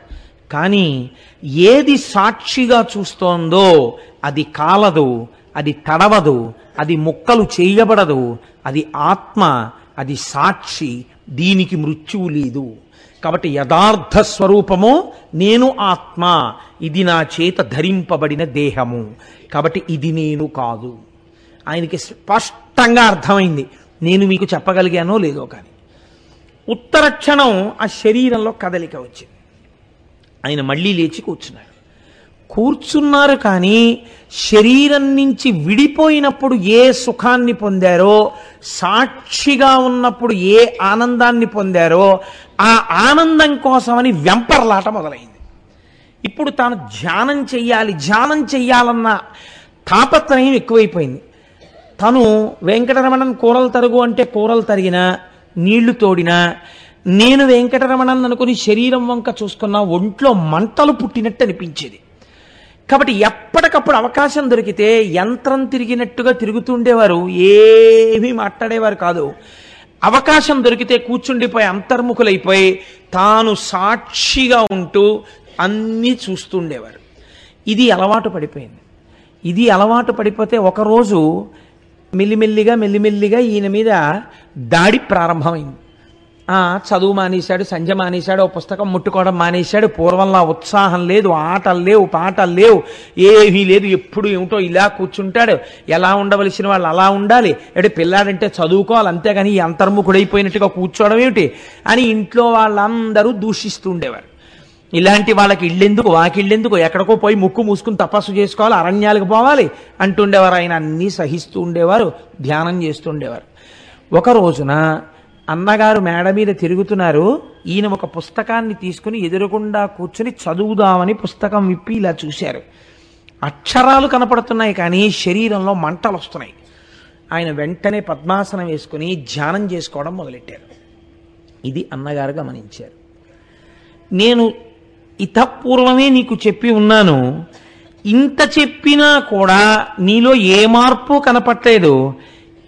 కానీ ఏది సాక్షిగా చూస్తోందో అది కాలదు అది తడవదు అది ముక్కలు చేయబడదు అది ఆత్మ అది సాక్షి దీనికి మృత్యువు లేదు. కాబట్టి యథార్థ స్వరూపము నేను ఆత్మ. ఇది నా చేత ధరింపబడిన దేహము. కాబట్టి ఇది నేను కాదు. ఆయనకి స్పష్టంగా అర్థమైంది. నేను మీకు చెప్పగలిగానో లేదో కానీ. ఉత్తర క్షణం ఆ శరీరంలో కదలిక వచ్చింది. ఆయన మళ్ళీ లేచి కూర్చున్నాడు. కూర్చున్నారు కానీ శరీరం నుంచి విడిపోయినప్పుడు ఏ సుఖాన్ని పొందారో సాక్షిగా ఉన్నప్పుడు ఏ ఆనందాన్ని పొందారో ఆ ఆనందం కోసమని వెంపర్లాట మొదలైంది. ఇప్పుడు తాను ధ్యానం చెయ్యాలి ధ్యానం చెయ్యాలన్న తాపత్రయం ఎక్కువైపోయింది. తను వెంకటరమణన్ కూరలు తరుగు అంటే కూరలు తరిగినా నీళ్ళు తోడినా నేను వెంకటరమణన్ అనుకుని శరీరం వంక చూసుకున్న ఒంట్లో మంటలు పుట్టినట్టు అనిపించేది. కాబట్టి ఎప్పటికప్పుడు అవకాశం దొరికితే యంత్రం తిరిగినట్టుగా తిరుగుతుండేవారు ఏమీ మాట్లాడేవారు కాదు. అవకాశం దొరికితే కూర్చుండిపోయి అంతర్ముఖులైపోయి తాను సాక్షిగా ఉంటూ అన్నీ చూస్తుండేవారు. ఇది అలవాటు పడిపోయింది. ఇది అలవాటు పడిపోతే ఒకరోజు మెల్లిమెల్లిగా మెల్లిమెల్లిగా ఈయన మీద దాడి ప్రారంభమైంది. చదువు మానేశాడు సంధ్య మానేశాడు ఓ పుస్తకం ముట్టుకోవడం మానేశాడు. పూర్వంలా ఉత్సాహం లేదు ఆటలు లేవు పాటలు లేవు ఏమీ లేదు ఎప్పుడు ఏమిటో ఇలా కూర్చుంటాడు. ఎలా ఉండవలసిన వాళ్ళు అలా ఉండాలి. అంటే పిల్లాడంటే చదువుకోవాలి అంతేగాని ఈ అంతర్ముఖుడైపోయినట్టుగా కూర్చోవడం ఏమిటి? అని ఇంట్లో వాళ్ళందరూ దూషిస్తూ ఉండేవారు. ఇలాంటి వాళ్ళకి ఇళ్ళెందుకు వాకిళ్ళెందుకు? ఎక్కడికో పోయి ముక్కు మూసుకుని తపస్సు చేసుకోవాలి అరణ్యాలకు పోవాలి అంటుండేవారు ఆయన అన్నీ సహిస్తూ ఉండేవారు ధ్యానం చేస్తుండేవారు ఒక రోజున అన్నగారు మేడ మీద తిరుగుతున్నారు. ఈయన ఒక పుస్తకాన్ని తీసుకుని ఎదురుగుండా కూర్చుని చదువుదామని పుస్తకం విప్పి ఇలా చూశారు. అక్షరాలు కనపడుతున్నాయి కానీ శరీరంలో మంటలు వస్తున్నాయి. ఆయన వెంటనే పద్మాసనం వేసుకుని ధ్యానం చేసుకోవడం మొదలెట్టారు. ఇది అన్నగారు గమనించారు. నేను ఇతపూర్వమే నీకు చెప్పి ఉన్నాను. ఇంత చెప్పినా కూడా నీలో ఏ మార్పు కనపట్లేదు.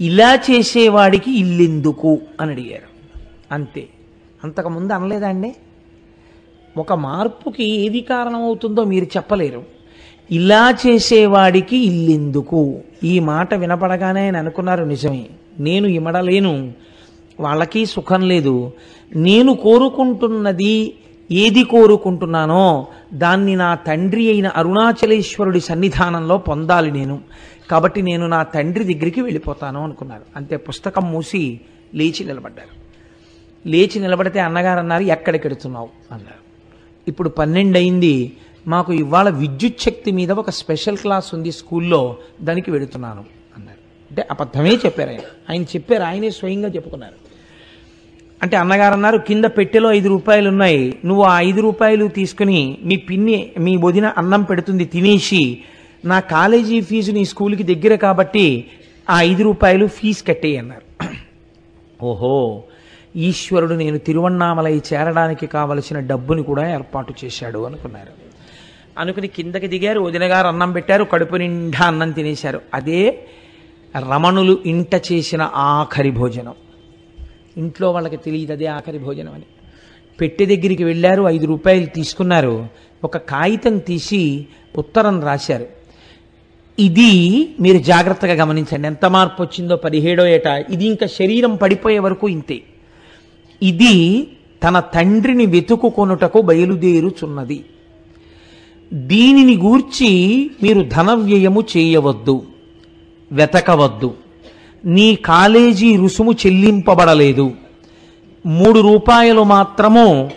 ఇలా చేసేవాడికి ఇల్లెందుకు అని అడిగారు. అంతే. అంతకుముందు అనలేదా అండి? ఒక మార్పుకి ఏది కారణమవుతుందో మీరు చెప్పలేరు. ఇలా చేసేవాడికి ఇల్లెందుకు? ఈ మాట వినపడగానే ఆయన అనుకున్నారు నిజమే. నేను ఇమడలేను. వాళ్ళకి సుఖం లేదు. నేను కోరుకుంటున్నది ఏది కోరుకుంటున్నానో దాన్ని నా తండ్రి అయిన అరుణాచలేశ్వరుడి సన్నిధానంలో పొందాలి నేను. కాబట్టి నేను నా తండ్రి దగ్గరికి వెళ్ళిపోతాను అనుకున్నారు. అంతే పుస్తకం మూసి లేచి నిలబడ్డారు. లేచి నిలబడితే అన్నగారు అన్నారు ఎక్కడికి అన్నారు. ఇప్పుడు పన్నెండు అయింది. మాకు ఇవాళ విద్యుత్ శక్తి మీద ఒక స్పెషల్ క్లాస్ ఉంది స్కూల్లో దానికి వెడుతున్నాను అన్నారు. అంటే అబద్ధమే చెప్పారు ఆయన. ఆయన చెప్పారు ఆయనే స్వయంగా చెప్పుకున్నారు. అంటే అన్నగారు అన్నారు కింద పెట్టెలో ఐదు రూపాయలు ఉన్నాయి. నువ్వు ఆ ఐదు రూపాయలు తీసుకుని మీ పిన్ని మీ వదిన అన్నం పెడుతుంది తినేసి నా కాలేజీ ఫీజు నీ స్కూల్కి దగ్గర కాబట్టి ఆ ఐదు రూపాయలు ఫీజు కట్టేయి అన్నారు ఓహో ఈశ్వరుడు నేను తిరువన్నామలై చేరడానికి కావలసిన డబ్బుని కూడా ఏర్పాటు చేశాడు అనుకున్నారు. అనుకుని కిందకి దిగారు వదిన గారు అన్నం పెట్టారు కడుపు నిండా అన్నం తినేశారు. అదే రమణులు ఇంట చేసిన ఆఖరి భోజనం. ఇంట్లో వాళ్ళకి తెలియదు అదే ఆఖరి భోజనం అని. పెట్టె దగ్గరికి వెళ్ళారు ఐదు రూపాయలు తీసుకున్నారు. ఒక కాగితం తీసి ఉత్తరం రాశారు. ఇది మీరు జాగ్రత్తగా గమనించండి. ఎంత మార్పు వచ్చిందో పదిహేడో ఏట. ఇది ఇంకా శరీరం పడిపోయే వరకు ఇంతే. ఇది తన తండ్రిని వెతుకుకొనుటకు బయలుదేరుచున్నది. దీనిని గూర్చి మీరు ధన వ్యయము చేయవద్దు. వెతకవద్దు. నీ కాలేజీ రుసుము చెల్లింపబడలేదు. మూడు రూపాయలు మాత్రము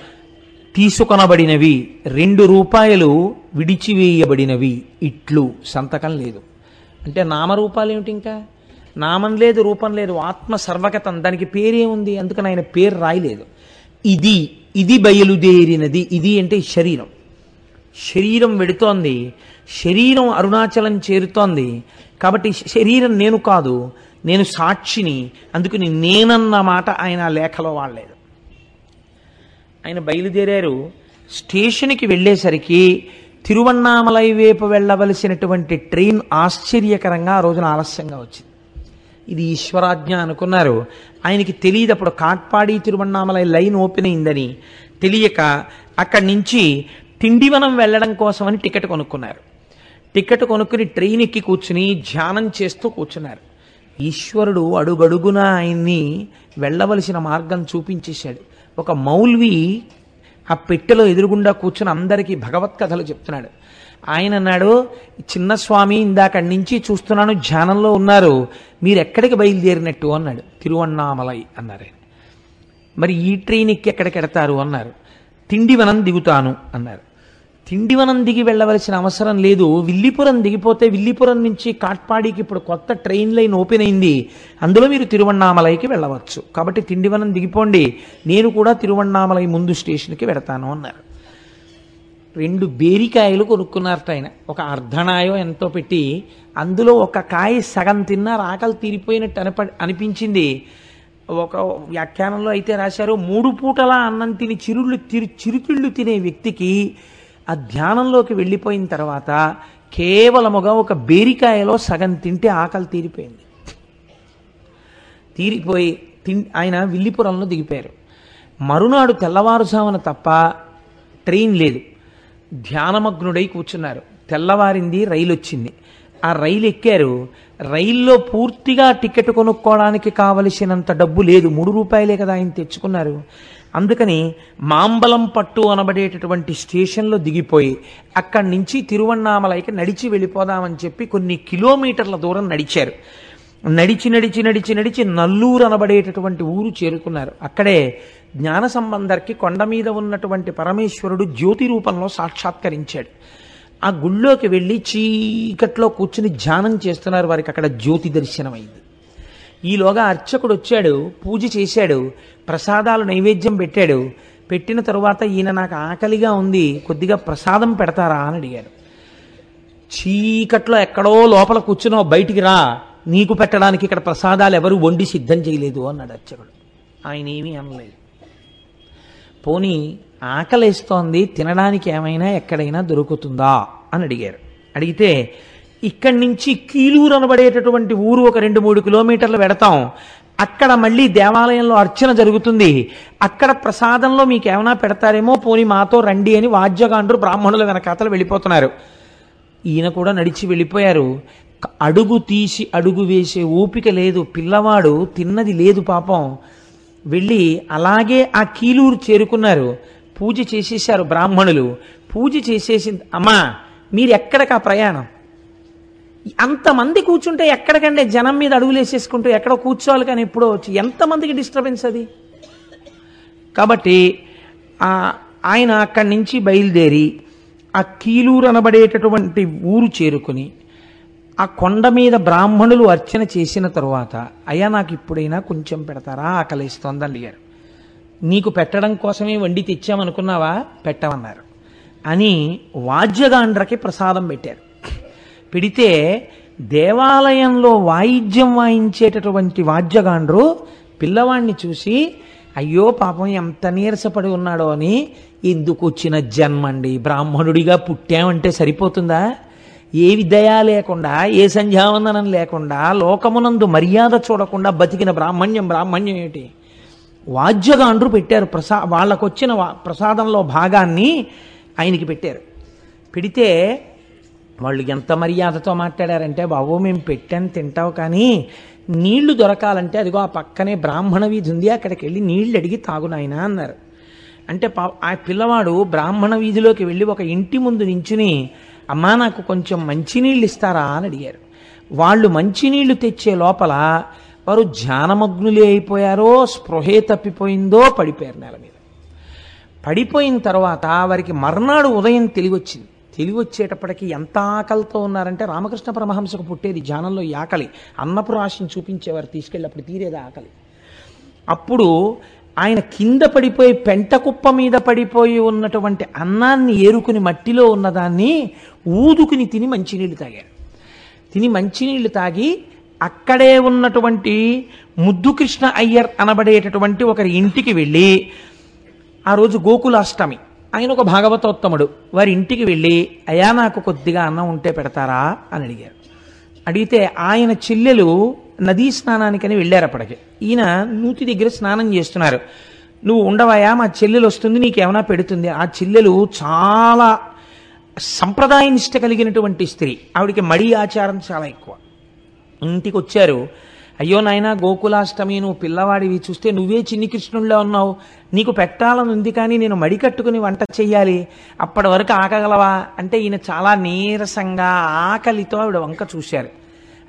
తీసుకొనబడినవి. రెండు రూపాయలు విడిచివేయబడినవి ఇట్లు సంతకం లేదు. అంటే నామరూపాలు ఏమిటి ఇంకా నామం లేదు రూపం లేదు ఆత్మ సర్వగతం దానికి పేరే ఉంది అందుకని ఆయన పేరు రాయలేదు. ఇది ఇది బయలుదేరినది ఇది అంటే శరీరం. శరీరం వెడుతోంది శరీరం అరుణాచలం చేరుతోంది. కాబట్టి శరీరం నేను కాదు నేను సాక్షిని అందుకని నేనన్న మాట ఆయన లేఖలో వాడలేదు. ఆయన బయలుదేరారు స్టేషన్కి వెళ్ళేసరికి తిరువన్నామలై వైపు వెళ్ళవలసినటువంటి ట్రైన్ ఆశ్చర్యకరంగా ఆ రోజున ఆలస్యంగా వచ్చింది. ఇది ఈశ్వరాజ్ఞ అనుకున్నారు. ఆయనకి తెలియదు అప్పుడు కాట్పాడి తిరువన్నామలై లైన్ ఓపెన్ అయిందని. తెలియక అక్కడి నుంచి తిండివనం వెళ్ళడం కోసమని టికెట్ కొనుక్కున్నారు. టికెట్ కొనుక్కుని ట్రైన్ ఎక్కి కూర్చుని ధ్యానం చేస్తూ కూర్చున్నారు. ఈశ్వరుడు అడుగడుగున ఆయన్ని వెళ్ళవలసిన మార్గం చూపించేశాడు. ఒక మౌల్వి ఆ పెట్టెలో ఎదురుగుండా కూర్చుని అందరికీ భగవత్ కథలు చెప్తున్నాడు. ఆయన అన్నాడు చిన్న స్వామి ఇందాక నుంచి చూస్తున్నాను ధ్యానంలో ఉన్నారు. మీరు ఎక్కడికి బయలుదేరినట్టు? అన్నాడు. తిరువన్నామలై అన్నారు ఆయన. మరి ఈ ట్రైన్ ఎక్కి ఎక్కడికి ఎడతారు? అన్నారు. తిండివనం దిగుతాను అన్నారు. తిండివనం దిగి వెళ్ళవలసిన అవసరం లేదు. విల్లిపురం దిగిపోతే విల్లిపురం నుంచి కాట్పాడికి ఇప్పుడు కొత్త ట్రైన్ లైన్ ఓపెన్ అయింది. అందులో మీరు తిరువణామలైకి వెళ్ళవచ్చు. కాబట్టి తిండివనం దిగిపోండి. నేను కూడా తిరువణామలై ముందు స్టేషన్కి వెడతాను అన్నారు. రెండు బేరికాయలు కొనుక్కున్నారట ఆయన. ఒక అర్ధనాయో ఎంతో పెట్టి అందులో ఒక కాయ సగం తిన్నా ఆకలి తీరిపోయినట్టు అనిప అనిపించింది. ఒక వ్యాఖ్యానంలో అయితే రాశారు మూడు పూటలా అన్నం తిని చిరుళ్ళు తిరు చిరుతిళ్ళు తినే వ్యక్తికి ఆ ధ్యానంలోకి వెళ్ళిపోయిన తర్వాత కేవలముగా ఒక బేరికాయలో సగం తింటే ఆకలి తీరిపోయింది. తీరిపోయి తిన్ ఆయన విల్లిపురంలో దిగిపోయారు. మరునాడు తెల్లవారుజామున తప్ప ట్రైన్ లేదు. ధ్యానమగ్నుడై కూర్చున్నారు. తెల్లవారింది రైలు వచ్చింది ఆ రైలు ఎక్కారు రైల్లో పూర్తిగా టికెట్ కొనుక్కోవడానికి కావలసినంత డబ్బు లేదు. మూడు రూపాయలే కదా ఆయన తెచ్చుకున్నారు. అందుకని మాంబలం పట్టు అనబడేటటువంటి స్టేషన్లో దిగిపోయి అక్కడి నుంచి తిరువన్నామలైకి నడిచి వెళ్ళిపోదామని చెప్పి కొన్ని కిలోమీటర్ల దూరం నడిచారు. నడిచి నడిచి నడిచి నడిచి నల్లూరు అనబడేటటువంటి ఊరు చేరుకున్నారు. అక్కడే జ్ఞాన సంబంధర్కి కొండ మీద ఉన్నటువంటి పరమేశ్వరుడు జ్యోతి రూపంలో సాక్షాత్కరించాడు. ఆ గుళ్ళోకి వెళ్ళి చీకట్లో కూర్చుని ధ్యానం చేస్తున్నారు. వారికి అక్కడ జ్యోతి దర్శనమైంది. ఈలోగా అర్చకుడు వచ్చాడు పూజ చేశాడు ప్రసాదాలు నైవేద్యం పెట్టాడు. పెట్టిన తరువాత ఈయన నాకు ఆకలిగా ఉంది కొద్దిగా ప్రసాదం పెడతారా అని అడిగాడు. చీకట్లో ఎక్కడో లోపల కూర్చున్నావు బయటికి రా. నీకు పెట్టడానికి ఇక్కడ ప్రసాదాలు ఎవరు వండి సిద్ధం చేయలేదు అన్నాడు అర్చకుడు. ఆయన ఏమీ అనలేదు. పోనీ ఆకలేస్తోంది తినడానికి ఏమైనా ఎక్కడైనా దొరుకుతుందా అని అడిగారు. అడిగితే ఇక్కడి నుంచి కీలూరు అనబడేటటువంటి ఊరు ఒక రెండు మూడు కిలోమీటర్లు పెడతాం అక్కడ మళ్ళీ దేవాలయంలో అర్చన జరుగుతుంది. అక్కడ ప్రసాదంలో మీకు ఏమైనా పెడతారేమో పోనీ మాతో రండి అని వాద్యగాండ్రు బ్రాహ్మణుల వెనకాతలు వెళ్ళిపోతున్నారు. ఈయన కూడా నడిచి వెళ్ళిపోయారు. అడుగు తీసి అడుగు వేసే ఓపిక లేదు. పిల్లవాడు తిన్నది లేదు పాపం. వెళ్ళి అలాగే ఆ కీలూరు చేరుకున్నారు. పూజ చేసేశారు బ్రాహ్మణులు. పూజ చేసేసి అమ్మా మీరు ఎక్కడికి ఆ ప్రయాణం? అంతమంది కూర్చుంటే ఎక్కడికంటే జనం మీద అడుగులేసేసుకుంటూ ఎక్కడో ఎక్కడ కూర్చోవాలి కానీ ఎప్పుడో వచ్చి ఎంతమందికి డిస్టర్బెన్స్ అది? కాబట్టి ఆయన అక్కడి నుంచి బయలుదేరి ఆ కీలూరు అనబడేటటువంటి ఊరు చేరుకుని ఆ కొండ మీద బ్రాహ్మణులు అర్చన చేసిన తరువాత అయ్యా నాకు ఇప్పుడైనా కొంచెం పెడతారా? ఆకలిస్తోందని అడిగారు నీకు పెట్టడం కోసమే వండి తెచ్చామనుకున్నావా? పెట్టమన్నారు. అని వాద్యగాండ్రకి ప్రసాదం పెట్టారు. పెడితే దేవాలయంలో వాయిద్యం వాయించేటటువంటి వాద్యగాండ్రు పిల్లవాణ్ణి చూసి అయ్యో పాపం ఎంత నీరసపడి ఉన్నాడో అని ఎందుకు వచ్చిన జన్మండి? బ్రాహ్మణుడిగా పుట్టామంటే సరిపోతుందా? ఏ విదయ లేకుండా ఏ సంధ్యావందనం లేకుండా లోకమునందు మర్యాద చూడకుండా బతికిన బ్రాహ్మణ్యం బ్రాహ్మణ్యం ఏమిటి? వాద్యగాండ్రు పెట్టారు ప్రసా వాళ్ళకొచ్చిన ప్రసాదంలో భాగాన్ని ఆయనకి పెట్టారు. పెడితే వాళ్ళు ఎంత మర్యాదతో మాట్లాడారంటే బాబు మేము పెట్టాను తింటావు కానీ నీళ్ళు దొరకాలంటే అదిగో ఆ పక్కనే బ్రాహ్మణ వీధి ఉంది అక్కడికి వెళ్ళి నీళ్ళు అడిగి తాగు నాయనా అన్నారు. అంటే పా ఆ పిల్లవాడు బ్రాహ్మణ వీధిలోకి వెళ్ళి ఒక ఇంటి ముందు నించుని అమ్మా నాకు కొంచెం మంచినీళ్ళు ఇస్తారా? అని అడిగారు. వాళ్ళు మంచినీళ్ళు తెచ్చే లోపల వారు ధ్యానమగ్నులే అయిపోయారో స్పృహే తప్పిపోయిందో పడిపోయారు నేల మీద. పడిపోయిన తర్వాత వారికి మర్నాడు ఉదయం తెలివి వచ్చింది తెలివి వచ్చేటప్పటికి ఎంత ఆకలితో ఉన్నారంటే రామకృష్ణ పరమహంసకు పుట్టేది ధ్యానంలో ఈ ఆకలి. అన్నపు రాశిని చూపించేవారు తీసుకెళ్ళి అప్పుడు తీరేది ఆకలి. అప్పుడు ఆయన కింద పడిపోయి పెంట కుప్ప మీద పడిపోయి ఉన్నటువంటి అన్నాన్ని ఏరుకుని మట్టిలో ఉన్నదాన్ని ఊదుకుని తిని మంచినీళ్ళు తాగారు. తిని మంచినీళ్ళు తాగి అక్కడే ఉన్నటువంటి ముద్దుకృష్ణ అయ్యర్ అనబడేటటువంటి ఒకరి ఇంటికి వెళ్ళి ఆ రోజు గోకులాష్టమి. ఆయన ఒక భాగవతోత్తముడు. వారి ఇంటికి వెళ్ళి అయా నాకు కొద్దిగా అన్నం ఉంటే పెడతారా? అని అడిగారు అడిగితే ఆయన చెల్లెలు నదీ స్నానానికని వెళ్ళారు అప్పటికి. ఈయన నూతి దగ్గర స్నానం చేస్తున్నారు. నువ్వు ఉండవయా? మా చెల్లెలు వస్తుంది నీకేమైనా పెడుతుంది. ఆ చెల్లెలు చాలా సంప్రదాయ నిష్ట కలిగినటువంటి స్త్రీ. ఆవిడికి మడి ఆచారం చాలా ఎక్కువ. ఇంటికి వచ్చారు అయ్యో నాయన గోకులాష్టమి నువ్వు పిల్లవాడివి. చూస్తే నువ్వే చిన్ని కృష్ణుడిలో ఉన్నావు. నీకు పెట్టాలని ఉంది కానీ నేను మడి కట్టుకుని వంట చెయ్యాలి. అప్పటి వరకు ఆకగలవా? అంటే ఈయన చాలా నీరసంగా ఆకలితో ఆవిడ వంక చూశారు.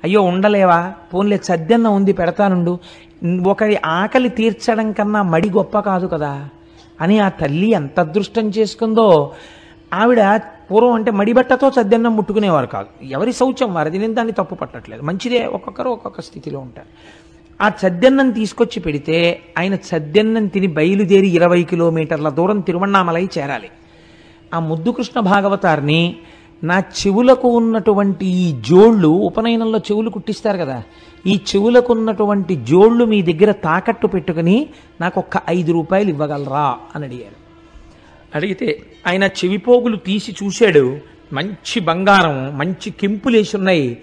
అయ్యో ఉండలేవా? పోన్లే చద్దన్న ఉంది పెడతానుండు. ఒకరి ఆకలి తీర్చడం కన్నా మడి గొప్ప కాదు కదా. అని ఆ తల్లి ఎంత అదృష్టం చేసుకుందో ఆవిడ పూర్వం అంటే మడిబట్టతో సద్దన్నం ముట్టుకునేవారు కాదు. ఎవరి శౌచం వారిది నేను దాన్ని తప్పు పట్టట్లేదు. మంచిదే ఒక్కొక్కరు ఒక్కొక్క స్థితిలో ఉంటారు. ఆ చద్దెన్నం తీసుకొచ్చి పెడితే ఆయన చద్దెన్నం తిని బయలుదేరి ఇరవై కిలోమీటర్ల దూరం తిరువణామలై చేరాలి. ఆ ముద్దుకృష్ణ భాగవతారిని నా చెవులకు ఉన్నటువంటి ఈ జోళ్ళు ఉపనయనంలో చెవులు కుట్టిస్తారు కదా ఈ చెవులకు ఉన్నటువంటి జోళ్ళు మీ దగ్గర తాకట్టు పెట్టుకుని నాకు ఒక్క ఐదు రూపాయలు ఇవ్వగలరా? అని అడిగారు. అడిగితే ఆయన చెవిపోగులు తీసి చూశాడు. మంచి బంగారం మంచి కెంపులేసి ఉన్నాయి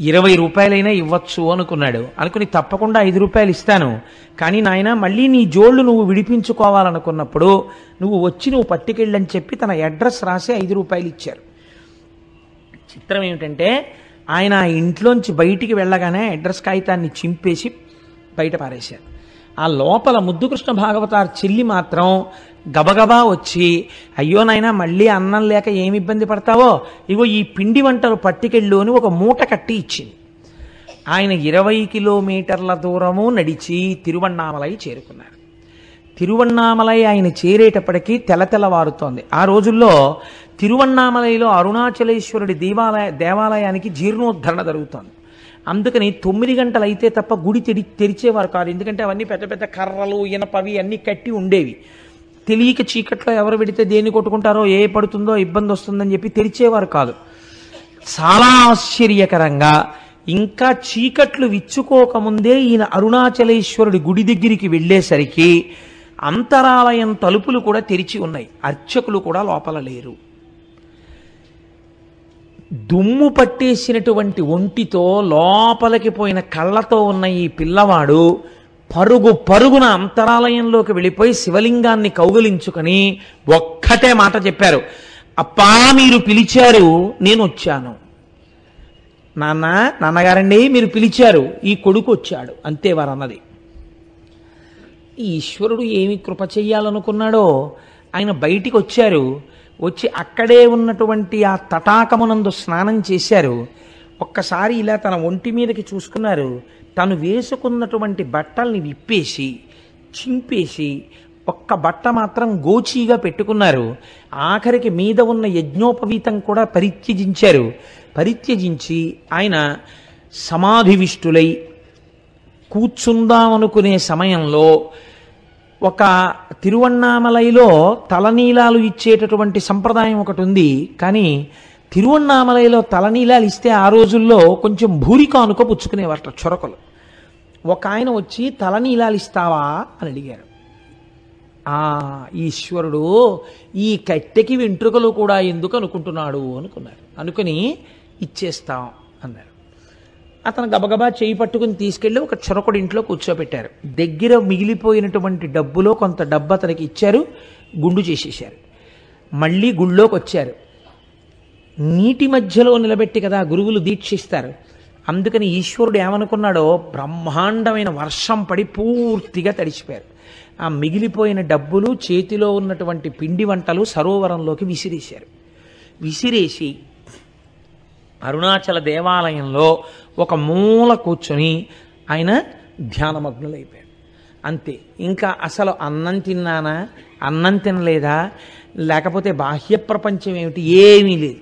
ఇరవై రూపాయలైనా ఇవ్వచ్చు అనుకున్నాడు. అనుకుని తప్పకుండా ఐదు రూపాయలు ఇస్తాను. కానీ నాయన మళ్ళీ నీ జోళ్ళు నువ్వు విడిపించుకోవాలనుకున్నప్పుడు నువ్వు వచ్చి నువ్వు పట్టుకెళ్ళని చెప్పి తన అడ్రస్ రాసి ఐదు రూపాయలు ఇచ్చారు. చిత్రం ఏమిటంటే ఆయన ఆ ఇంట్లోంచి బయటికి వెళ్ళగానే అడ్రస్ కాగితాన్ని చింపేసి బయట పారేశారు. ఆ లోపల ముద్దుకృష్ణ భాగవతార్ చెల్లి మాత్రం గబగబా వచ్చి అయ్యో నాయనా మళ్ళీ అన్నం లేక ఏమి ఇబ్బంది పడతావో? ఇగో ఈ పిండి వంటలు పట్టుకెళ్ళు అని ఒక మూట కట్టి ఇచ్చింది. ఆయన ఇరవై కిలోమీటర్ల దూరము నడిచి తిరువన్నామలై చేరుకున్నారు. తిరువన్నామలై ఆయన చేరేటప్పటికీ తెలతెలవారుతోంది ఆ రోజుల్లో తిరువన్నామలైలో అరుణాచలేశ్వరుడి దేవాలయ దేవాలయానికి జీర్ణోద్ధరణ జరుగుతోంది. అందుకని తొమ్మిది గంటలైతే తప్ప గుడి తెరి తెరిచేవారు కాదు. ఎందుకంటే అవన్నీ పెద్ద పెద్ద కర్రలు ఇనపవి అన్నీ కట్టి ఉండేవి. తెలియక చీకట్లో ఎవరు పెడితే దేన్ని కొట్టుకుంటారో ఏ పడుతుందో ఇబ్బంది వస్తుందని చెప్పి తెరిచేవారు కాదు. చాలా ఆశ్చర్యకరంగా ఇంకా చీకట్లు విచ్చుకోకముందే ఈయన అరుణాచలేశ్వరుడి గుడి దగ్గరికి వెళ్ళేసరికి అంతరాలయం తలుపులు కూడా తెరిచి ఉన్నాయి. అర్చకులు కూడా లోపల లేరు. దుమ్ము పట్టేసినటువంటి ఒంటితో లోపలికి పోయిన కళ్ళతో ఉన్న ఈ పిల్లవాడు పరుగు పరుగున అంతరాలయంలోకి వెళ్ళిపోయి శివలింగాన్ని కౌగిలించుకొని ఒక్కటే మాట చెప్పారు. అప్పా మీరు పిలిచారు నేను వచ్చాను. నాన్న నాన్నగారండి మీరు పిలిచారు ఈ కొడుకు వచ్చాడు అంతే వారన్నది ఈశ్వరుడు ఏమి కృప చెయ్యాలనుకున్నాడో ఆయన బయటికి వచ్చారు. వచ్చి అక్కడే ఉన్నటువంటి ఆ తటాకమునందు స్నానం చేశారు. ఒక్కసారి ఇలా తన ఒంటి మీదకి చూసుకున్నారు. తను వేసుకున్నటువంటి బట్టల్ని విప్పేసి చింపేసి ఒక్క బట్ట మాత్రం గోచీగా పెట్టుకున్నారు. ఆఖరికి మీద ఉన్న యజ్ఞోపవీతం కూడా పరిత్యజించారు. పరిత్యజించి ఆయన సమాధివిష్టులై కూర్చుందామనుకునే సమయంలో ఒక తిరువన్నామలైలో తలనీలాలు ఇచ్చేటటువంటి సంప్రదాయం ఒకటి ఉంది కానీ తిరువన్నామలైలో తలనీలాలు ఇస్తే ఆ రోజుల్లో కొంచెం భూరికానుక పుచ్చుకునేవారట చొరకలు. ఒక ఆయన వచ్చి తల నీలాలిస్తావా అని అడిగారు ఆ ఈశ్వరుడు ఈ కట్టెకి వెంట్రుకలు కూడా ఎందుకు అనుకుంటున్నాడు అనుకున్నారు. అనుకుని ఇచ్చేస్తాం అన్నారు. అతను గబగబా చేయి పట్టుకుని తీసుకెళ్ళి ఒక చొరకుడు ఇంట్లో కూర్చోబెట్టారు. దగ్గర మిగిలిపోయినటువంటి డబ్బులో కొంత డబ్బు అతనికి ఇచ్చారు గుండు చేసేసారు మళ్ళీ గుళ్ళోకి వచ్చారు నీటి మధ్యలో నిలబెట్టి కదా గురువులు దీక్షిస్తారు. అందుకని ఈశ్వరుడు ఏమనుకున్నాడో? బ్రహ్మాండమైన వర్షం పడి పూర్తిగా తడిచిపోయారు. ఆ మిగిలిపోయిన డబ్బులు చేతిలో ఉన్నటువంటి పిండి వంటలు సరోవరంలోకి విసిరేశారు. విసిరేసి అరుణాచల దేవాలయంలో ఒక మూల కూర్చొని ఆయన ధ్యానమగ్నులైపోయాడు అంతే. ఇంకా అసలు అన్నం తిన్నానా? అన్నం తినలేదా? లేకపోతే బాహ్య ప్రపంచం ఏమిటి? ఏమీ లేదు.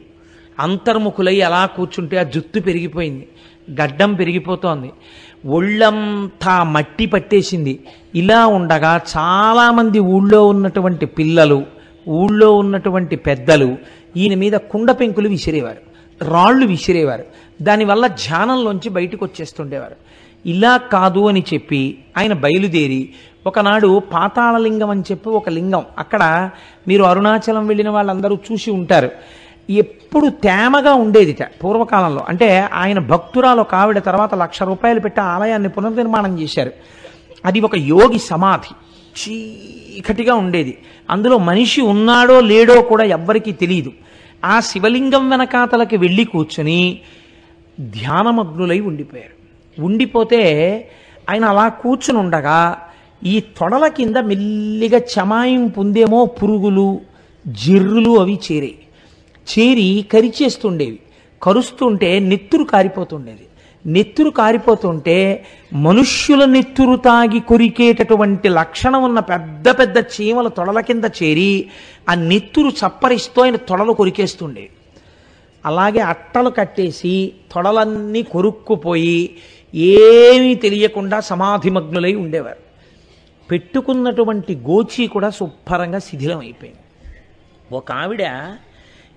అంతర్ముఖులై అలా కూర్చుంటే ఆ జుత్తు పెరిగిపోయింది. గడ్డం పెరిగిపోతోంది. ఒళ్ళంతా మట్టి పట్టేసింది. ఇలా ఉండగా చాలామంది ఊళ్ళో ఉన్నటువంటి పిల్లలు ఊళ్ళో ఉన్నటువంటి పెద్దలు ఈయన మీద కుండ పెంకులు విసిరేవారు రాళ్ళు విసిరేవారు. దానివల్ల ధ్యానంలోంచి బయటకు వచ్చేస్తుండేవారు ఇలా కాదు అని చెప్పి ఆయన బయలుదేరి ఒకనాడు పాతాళలింగం అని చెప్పి ఒక లింగం అక్కడ మీరు అరుణాచలం వెళ్ళిన వాళ్ళందరూ చూసి ఉంటారు. ఎప్పుడు తేమగా ఉండేదిట పూర్వకాలంలో. అంటే ఆయన భక్తురాలు కావిడ తర్వాత లక్ష రూపాయలు పెట్టి ఆలయాన్ని పునర్నిర్మాణం చేశారు. అది ఒక యోగి సమాధి. చీకటిగా ఉండేది. అందులో మనిషి ఉన్నాడో లేడో కూడా ఎవ్వరికీ తెలియదు ఆ శివలింగం వెనకాతలకి వెళ్ళి కూర్చొని ధ్యానమగ్నులై ఉండిపోయారు. ఉండిపోతే ఆయన అలా కూర్చుని ఉండగా ఈ తొడల కింద మెల్లిగా చమాయం పొందేమో పురుగులు జిర్రులు అవి చేరాయి. చేరి కరిచేస్తుండేవి. కరుస్తుంటే నెత్తురు కారిపోతుండేది. నెత్తురు కారిపోతుంటే మనుష్యుల నెత్తురు తాగి కొరికేటటువంటి లక్షణం ఉన్న పెద్ద పెద్ద చీమల తొడల కింద చేరి ఆ నెత్తురు చప్పరిస్తూ ఆయన తొడలు కొరికేస్తుండేవి. అలాగే అట్టలు కట్టేసి తొడలన్నీ కొరుక్కుపోయి ఏమీ తెలియకుండా సమాధిమగ్నులై ఉండేవారు. పెట్టుకున్నటువంటి గోచి కూడా శుభ్రంగా శిథిలం అయిపోయింది ఒక ఆవిడ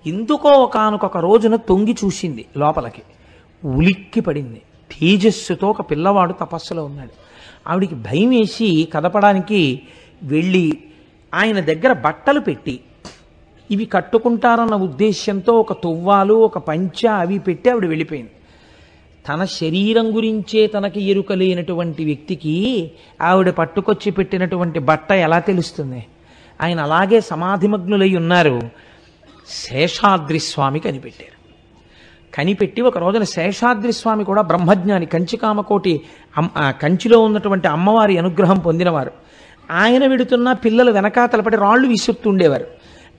ఎందుకో ఒకనకొక రోజున తొంగి చూసింది లోపలికి. ఉలిక్కి పడింది. తేజస్సుతో ఒక పిల్లవాడు తపస్సులో ఉన్నాడు. ఆవిడికి భయం వేసి కదపడానికి వెళ్ళి ఆయన దగ్గర బట్టలు పెట్టి ఇవి కట్టుకుంటారన్న ఉద్దేశ్యంతో ఒక తువ్వాలు ఒక పంచ అవి పెట్టి ఆవిడ వెళ్ళిపోయింది. తన శరీరం గురించే తనకి ఎరుక లేనటువంటి వ్యక్తికి ఆవిడ పట్టుకొచ్చి పెట్టినటువంటి బట్ట ఎలా తెలుస్తుంది? ఆయన అలాగే సమాధిమగ్నులై ఉన్నారు. శేషాద్రి స్వామి కనిపెట్టారు. కనిపెట్టి ఒక రోజున శేషాద్రి స్వామి కూడా బ్రహ్మజ్ఞాని కంచికామకోటి కంచిలో ఉన్నటువంటి అమ్మవారి అనుగ్రహం పొందినవారు. ఆయన విడుతున్న పిల్లలు వెనకాతలపడి రాళ్ళు విసురుతుండేవారు.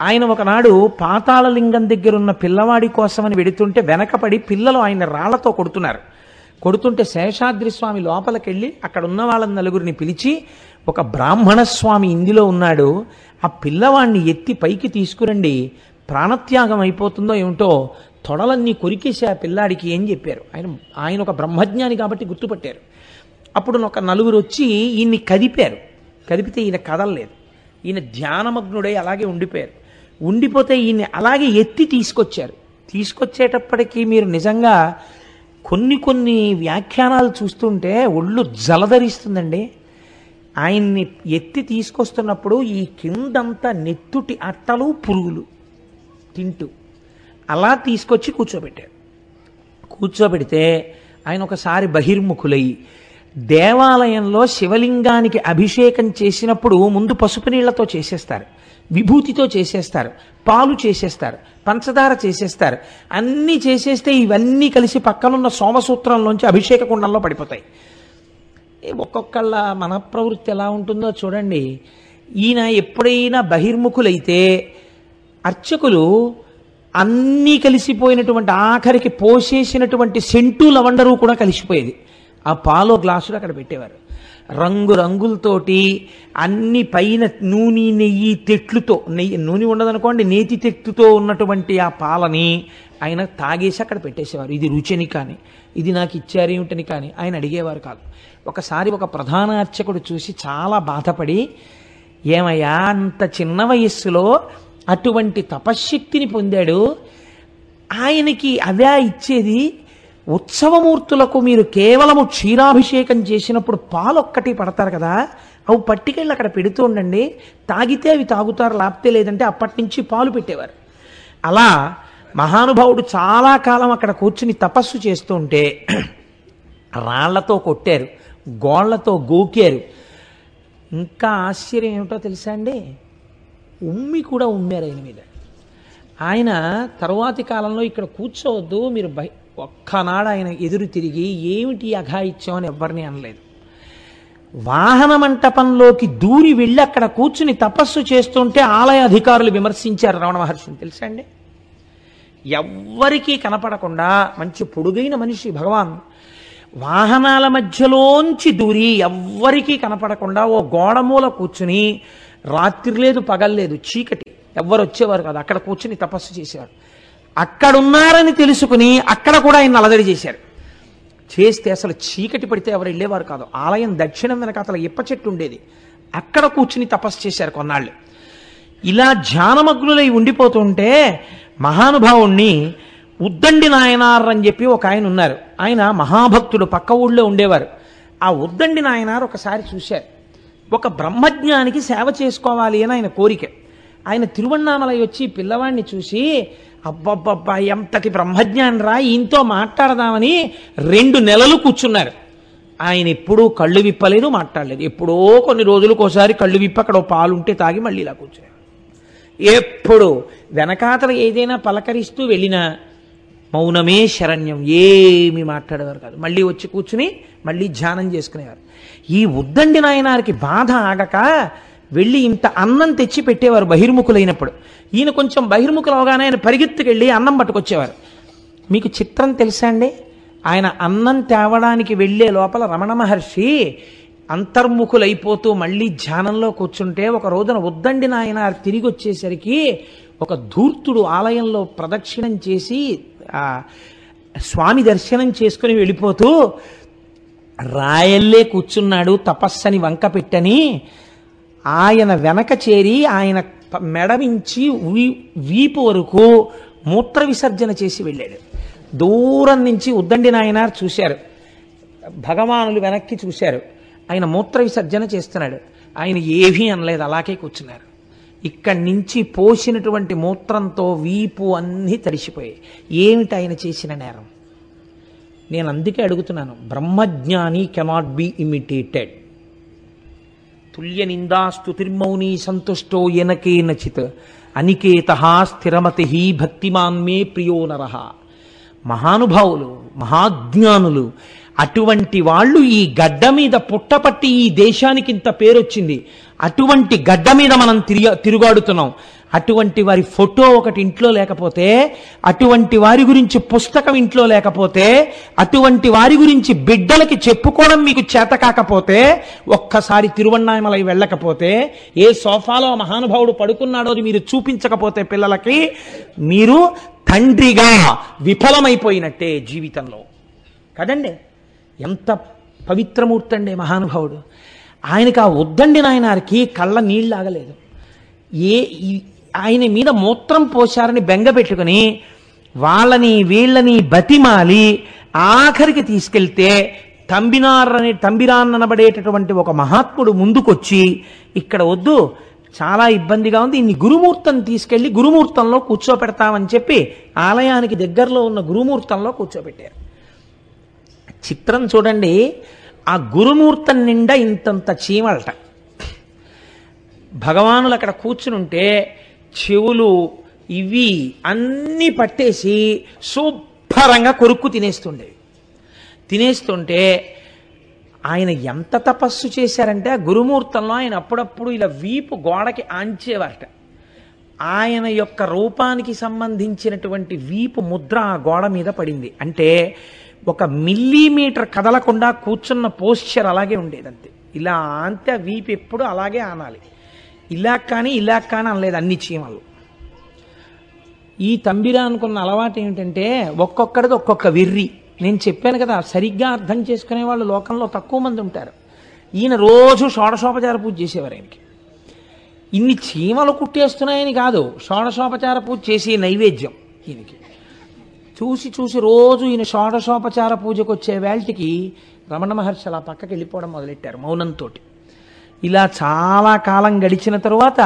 ఆయన ఒకనాడు పాతాళలింగం దగ్గర ఉన్న పిల్లవాడి కోసమని వెడుతుంటే వెనకపడి పిల్లలు ఆయన రాళ్ళతో కొడుతున్నారు. కొడుతుంటే శేషాద్రి స్వామి లోపలికెళ్ళి అక్కడ ఉన్న వాళ్ళని నలుగురిని పిలిచి ఒక బ్రాహ్మణ స్వామి ఇందులో ఉన్నాడు ఆ పిల్లవాడిని ఎత్తి పైకి తీసుకురండి ప్రాణత్యాగం అయిపోతుందో ఏమిటో తొడలన్నీ కొరికేసి ఆ పిల్లాడికి ఏం చెప్పారు? ఆయన ఆయన ఒక బ్రహ్మజ్ఞాని కాబట్టి గుర్తుపట్టారు. అప్పుడు ఒక నలుగురు వచ్చి ఈయన్ని కదిపారు. కదిపితే ఈయన కదలలేదు. ఈయన ధ్యానమగ్నుడై అలాగే ఉండిపోయారు. ఉండిపోతే ఈయన్ని అలాగే ఎత్తి తీసుకొచ్చారు. తీసుకొచ్చేటప్పటికీ మీరు నిజంగా కొన్ని కొన్ని వ్యాఖ్యానాలు చూస్తుంటే ఒళ్ళు జలధరిస్తుందండి. ఆయన్ని ఎత్తి తీసుకొస్తున్నప్పుడు ఈ కిందంతా నెత్తుటి అట్టలు పురుగులు. తింటూ అలా తీసుకొచ్చి కూర్చోబెట్టారు కూర్చోబెడితే ఆయన ఒకసారి బహిర్ముఖులై దేవాలయంలో శివలింగానికి అభిషేకం చేసినప్పుడు ముందు పసుపు నీళ్ళతో చేసేస్తారు విభూతితో చేసేస్తారు పాలు చేసేస్తారు పంచదార చేసేస్తారు. అన్నీ చేసేస్తే ఇవన్నీ కలిసి పక్కనున్న సోమసూత్రంలోంచి అభిషేక కుండంలో పడిపోతాయి. ఒక్కొక్కళ్ళ మన ప్రవృత్తి ఎలా ఉంటుందో చూడండి. ఈయన ఎప్పుడైనా బహిర్ముఖులైతే అర్చకులు అన్నీ కలిసిపోయినటువంటి ఆఖరికి పోసేసినటువంటి సెంటు లవండరు కూడా కలిసిపోయేది. ఆ పాలో గ్లాసులు అక్కడ పెట్టేవారు. రంగు రంగులతోటి అన్ని పైన నూనె నెయ్యి తెట్లుతో నెయ్యి నూనె ఉండదనుకోండి నేతి తెట్టుతో ఉన్నటువంటి ఆ పాలని ఆయన తాగేసి అక్కడ పెట్టేసేవారు. ఇది రుచిని కానీ ఇది నాకు ఇచ్చారేమిటని కానీ ఆయన అడిగేవారు కాదు. ఒకసారి ఒక ప్రధాన అర్చకుడు చూసి చాలా బాధపడి ఏమయ్యా అంత చిన్న వయస్సులో అటువంటి తపశ్శక్తిని పొందాడు. ఆయనకి అదే ఇచ్చేది ఉత్సవమూర్తులకు మీరు కేవలము క్షీరాభిషేకం చేసినప్పుడు పాలు ఒక్కటి పడతారు కదా. అవి పట్టుకెళ్ళి అక్కడ పెడుతూ ఉండండి. తాగితే అవి తాగుతారు లాప్తే లేదంటే అప్పటి నుంచి పాలు పెట్టేవారు. అలా మహానుభావుడు చాలా కాలం అక్కడ కూర్చుని తపస్సు చేస్తూ ఉంటే రాళ్ళతో కొట్టారు గోళ్ళతో గోకారు. ఇంకా ఆశ్చర్యం ఏమిటో తెలుసా అండి? ఉమ్మి కూడా ఉమ్మారు ఆయన మీద. ఆయన తరువాతి కాలంలో ఇక్కడ కూర్చోవద్దు మీరు బై ఒక్కనాడు ఆయన ఎదురు తిరిగి ఏమిటి అఘాయిత్యం అని ఎవరిని అనలేదు. వాహన మంటపంలోకి దూరి వెళ్ళి అక్కడ కూర్చుని తపస్సు చేస్తుంటే ఆలయ అధికారులు విమర్శించారు రమణ మహర్షిని. తెలుసా అండి? ఎవ్వరికీ కనపడకుండా మంచి పొడుగైన మనిషి భగవాన్ వాహనాల మధ్యలోంచి దూరి ఎవ్వరికీ కనపడకుండా ఓ గోడమూల కూర్చుని రాత్రి లేదు పగల్లేదు చీకటి. ఎవ్వరు వచ్చేవారు కాదు. అక్కడ కూర్చుని తపస్సు చేసేవారు. అక్కడున్నారని తెలుసుకుని అక్కడ కూడా ఆయన అలదడి చేశారు. చేస్తే అసలు చీకటి పడితే ఎవరు వెళ్ళేవారు కాదు. ఆలయం దక్షిణం వెనక అసలు ఇప్ప చెట్టు ఉండేది. అక్కడ కూర్చుని తపస్సు చేశారు కొన్నాళ్ళు. ఇలా ధ్యానమగ్నులై ఉండిపోతుంటే మహానుభావుణ్ణి ఉద్దండి నాయనార్ అని చెప్పి ఒక ఆయన ఉన్నారు. ఆయన మహాభక్తుడు పక్క ఊళ్ళో ఉండేవారు. ఆ ఉద్దండి నాయనార్ ఒకసారి చూశారు. ఒక బ్రహ్మజ్ఞానికి సేవ చేసుకోవాలి అని ఆయన కోరిక. ఆయన తిరువన్నామలై వచ్చి పిల్లవాడిని చూసి అబ్బబ్బబ్బా ఎంతటి బ్రహ్మజ్ఞాని రా ఈయనతో మాట్లాడదామని రెండు నెలలు కూర్చున్నారు. ఆయన ఎప్పుడూ కళ్ళు విప్పలేదు మాట్లాడలేదు. ఎప్పుడో కొన్ని రోజులకు ఒకసారి కళ్ళు విప్పి అక్కడ పాలుంటే పాలు ఉంటే తాగి మళ్ళీ ఇలా కూర్చున్నారు. ఎప్పుడు వెనకాతల ఏదైనా పలకరిస్తూ వెళ్ళినా మౌనమే శరణ్యం. ఏమి మాట్లాడేవారు కాదు. మళ్ళీ వచ్చి కూర్చుని మళ్ళీ ధ్యానం చేసుకునేవారు. ఈ ఉద్దండి నాయనారికి బాధ ఆగక వెళ్ళి ఇంత అన్నం తెచ్చి పెట్టేవారు బహిర్ముఖులైనప్పుడు. ఈయన కొంచెం బహిర్ముఖులు అవగానే ఆయన పరిగెత్తుకెళ్ళి అన్నం పట్టుకొచ్చేవారు. మీకు చిత్రం తెలుసా అండి? ఆయన అన్నం తేవడానికి వెళ్ళే లోపల రమణ మహర్షి అంతర్ముఖులైపోతూ మళ్ళీ ధ్యానంలో కూర్చుంటే ఒక రోజున ఉద్దండి నాయన తిరిగి వచ్చేసరికి ఒక ధూర్తుడు ఆలయంలో ప్రదక్షిణం చేసి స్వామి దర్శనం చేసుకుని వెళ్ళిపోతూ రాయల్లే కూర్చున్నాడు తపస్సని వంక పెట్టని ఆయన వెనక చేరి ఆయన మెడవించి మెడమించి వీ- వీపు వరకు మూత్ర విసర్జన చేసి వెళ్ళాడు. దూరం నుంచి ఉద్దండి నాయనార్ చూశారు. భగవానులు వెనక్కి చూశారు. ఆయన మూత్ర విసర్జన చేస్తున్నాడు. ఆయన ఏమీ అనలేదు అలాగే కూర్చున్నారు. ఇక్కడి నుంచి పోసినటువంటి మూత్రంతో వీపు అన్నీ తడిసిపోయాయి. ఏమిటి ఆయన చేసిన నేరం? నేను అందుకే అడుగుతున్నాను. బ్రహ్మజ్ఞాని కెనాట్ బి ఇమిటేటెడ్. తుల్య నిందాస్తుతిర్మౌని సంతుష్టో ఎనకే నచిత్. అనికేత స్థిరమతి భక్తిమాన్మే ప్రియో నర. మహానుభావులు మహాజ్ఞానులు అటువంటి వాళ్ళు ఈ గడ్డ మీద పుట్టపట్టి ఈ దేశానికి ఇంత పేరొచ్చింది. అటువంటి గడ్డ మీద మనం తిరిగ తిరుగాడుతున్నాం. అటువంటి వారి ఫోటో ఒకటి ఇంట్లో లేకపోతే అటువంటి వారి గురించి పుస్తకం ఇంట్లో లేకపోతే అటువంటి వారి గురించి బిడ్డలకి చెప్పుకోవడం మీకు చేత కాకపోతే ఒక్కసారి తిరువన్నామలై వెళ్ళకపోతే ఏ సోఫాలో మహానుభావుడు పడుకున్నాడో అది మీరు చూపించకపోతే పిల్లలకి మీరు తండ్రిగా విఫలమైపోయినట్టే జీవితంలో. కదండి? ఎంత పవిత్రమూర్తి అండి మహానుభావుడు. ఆయనకి ఆ ఉద్దండి నాయనారికి కళ్ళ నీళ్ళు ఆగలేదు ఏ ఈ- ఆయన మీద మూత్రం పోశారని బెంగ పెట్టుకుని వాళ్ళని వీళ్ళని బతిమాలి ఆఖరికి తీసుకెళ్తే తంబినార్ అనే తంబిరాన్ అనబడేటటువంటి ఒక మహాత్ముడు ముందుకొచ్చి ఇక్కడ వద్దు చాలా ఇబ్బందిగా ఉంది ఇన్ని గురుమూర్తం తీసుకెళ్ళి గురుమూర్తంలో కూర్చోపెడతామని చెప్పి ఆలయానికి దగ్గరలో ఉన్న గురుమూర్తంలో కూర్చోబెట్టారు. చిత్రం చూడండి ఆ గురుమూర్తం నిండా ఇంతంత చీమలట. భగవానులు అక్కడ కూర్చునుంటే చెవులు ఇవి అన్నీ పట్టేసి శుభ్రంగా కొరుక్కు తినేస్తుండేవి. తినేస్తుంటే ఆయన ఎంత తపస్సు చేశారంటే ఆ గురుమూర్తంలో ఆయన అప్పుడప్పుడు ఇలా వీపు గోడకి ఆంచేవారట. ఆయన యొక్క రూపానికి సంబంధించినటువంటి వీపు ముద్ర ఆ గోడ మీద పడింది. అంటే ఒక మిల్లీమీటర్ కదలకుండా కూర్చున్న పోస్చర్ అలాగే ఉండేదంతే. ఇలా అంతే వీపు ఎప్పుడు అలాగే ఆనాలి. ఇలా కానీ ఇలా కానీ అనలేదు అన్ని చీమలు. ఈ తంబిరా అనుకున్న అలవాటు ఏమిటంటే ఒక్కొక్కడిది ఒక్కొక్క వెర్రి. నేను చెప్పాను కదా సరిగ్గా అర్థం చేసుకునే వాళ్ళు లోకంలో తక్కువ మంది ఉంటారు. ఈయన రోజు షోడశోపచార పూజ చేసేవారు ఆయనకి. ఇన్ని చీమలు కుట్టేస్తున్నాయని కాదు షోడశోపచార పూజ చేసే నైవేద్యం ఈయనకి. చూసి చూసి రోజు ఈయన షోడశోపచార పూజకు వచ్చే వేల్టికి రమణ మహర్షి అలా పక్కకి వెళ్ళిపోవడం మొదలెట్టారు మౌనంతో ఇలా చాలా కాలం గడిచిన తరువాత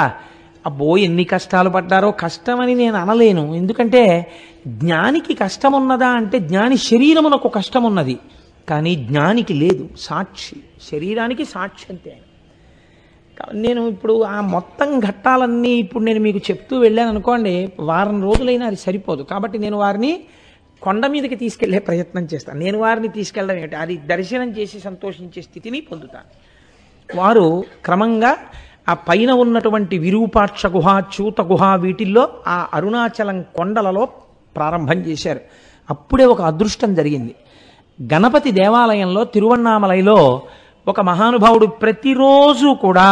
అబ్బో ఎన్ని కష్టాలు పడ్డారో కష్టమని నేను అనలేను. ఎందుకంటే జ్ఞానికి కష్టం ఉన్నదా అంటే జ్ఞాని శరీరమునకు కష్టం ఉన్నది కానీ జ్ఞానికి లేదు. సాక్షి. శరీరానికి సాక్షి అంతే నేను ఇప్పుడు ఆ మొత్తం ఘట్టాలన్నీ ఇప్పుడు నేను మీకు చెప్తూ వెళ్ళాను అనుకోండి వారం రోజులైనా అది సరిపోదు. కాబట్టి నేను వారిని కొండ మీదకి తీసుకెళ్ళే ప్రయత్నం చేస్తాను నేను వారిని తీసుకెళ్ళడం ఏమిటి? అది దర్శనం చేసి సంతోషించే స్థితిని పొందుతాను వారు క్రమంగా ఆ పైన ఉన్నటువంటి విరూపాక్ష గుహ చూత గుహ వీటిల్లో ఆ అరుణాచలం కొండలలో ప్రారంభం చేశారు. అప్పుడే ఒక అదృష్టం జరిగింది. గణపతి దేవాలయంలో తిరువన్నామలైలో ఒక మహానుభావుడు ప్రతిరోజు కూడా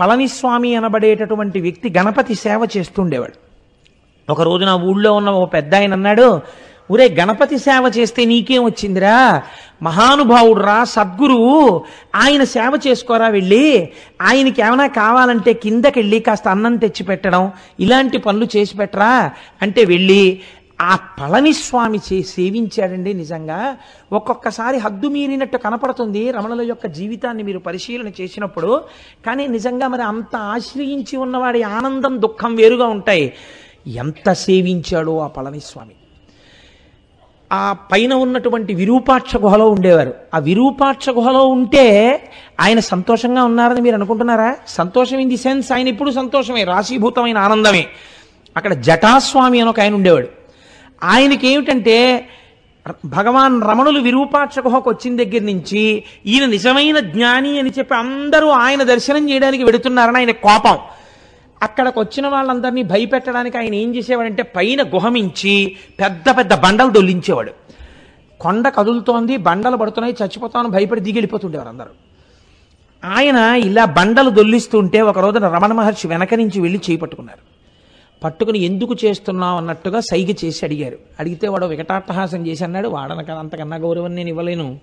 పళనిస్వామి అనబడేటటువంటి వ్యక్తి గణపతి సేవ చేస్తుండేవాడు ఒక రోజు నా ఊళ్ళో ఉన్న ఓ పెద్ద ఆయన అన్నాడు ఒరే గణపతి సేవ చేస్తే నీకేం వచ్చిందిరా? మహానుభావుడు రా సద్గురువు ఆయన సేవ చేసుకోరా వెళ్ళి? ఆయనకి ఏమైనా కావాలంటే కిందకెళ్ళి కాస్త అన్నం తెచ్చి పెట్టడం ఇలాంటి పనులు చేసి పెట్టరా? అంటే వెళ్ళి ఆ పళనిస్వామి చే సేవించాడండి నిజంగా. ఒక్కొక్కసారి హద్దు మీరినట్టు కనపడుతుంది రమణుల యొక్క జీవితాన్ని మీరు పరిశీలన చేసినప్పుడు. కానీ నిజంగా మరి అంత ఆశ్రయించి ఉన్నవాడి ఆనందం దుఃఖం వేరుగా ఉంటాయి. ఎంత సేవించాడో ఆ పళనిస్వామి. ఆ పైన ఉన్నటువంటి విరూపాక్ష గుహలో ఉండేవారు. ఆ విరూపాక్ష గుహలో ఉంటే ఆయన సంతోషంగా ఉన్నారని మీరు అనుకుంటున్నారా? సంతోషం ఇన్ ది సెన్స్ ఆయన ఇప్పుడు సంతోషమే రాశీభూతమైన ఆనందమే. అక్కడ జటాస్వామి అని ఒక ఆయన ఉండేవాడు. ఆయనకి ఏమిటంటే భగవాన్ రమణులు విరూపాక్ష గుహకు వచ్చిన దగ్గర నుంచి ఈయన నిజమైన జ్ఞాని అని చెప్పి అందరూ ఆయన దర్శనం చేయడానికి వెడుతున్నారని ఆయన కోపం. అక్కడికి వచ్చిన వాళ్ళందరినీ భయపెట్టడానికి ఆయన ఏం చేసేవాడంటే పైన గుహమించి పెద్ద పెద్ద బండలు దొల్లించేవాడు. కొండ కదులుతోంది బండలు పడుతున్నాయి చచ్చిపోతామని భయపడి దిగి వెళ్ళిపోతుండేవారు అందరూ. ఆయన ఇలా బండలు దొల్లిస్తుంటే ఒక రోజున రమణ మహర్షి వెనక నుంచి వెళ్ళి చేయి పట్టుకున్నారు. పట్టుకుని ఎందుకు చేస్తున్నావు అన్నట్టుగా సైగ చేసి అడిగారు. అడిగితే వాడు వికటాట్టహాసం చేసి అన్నాడు వాడనక అంతకన్నా గౌరవం నేను ఇవ్వలేను.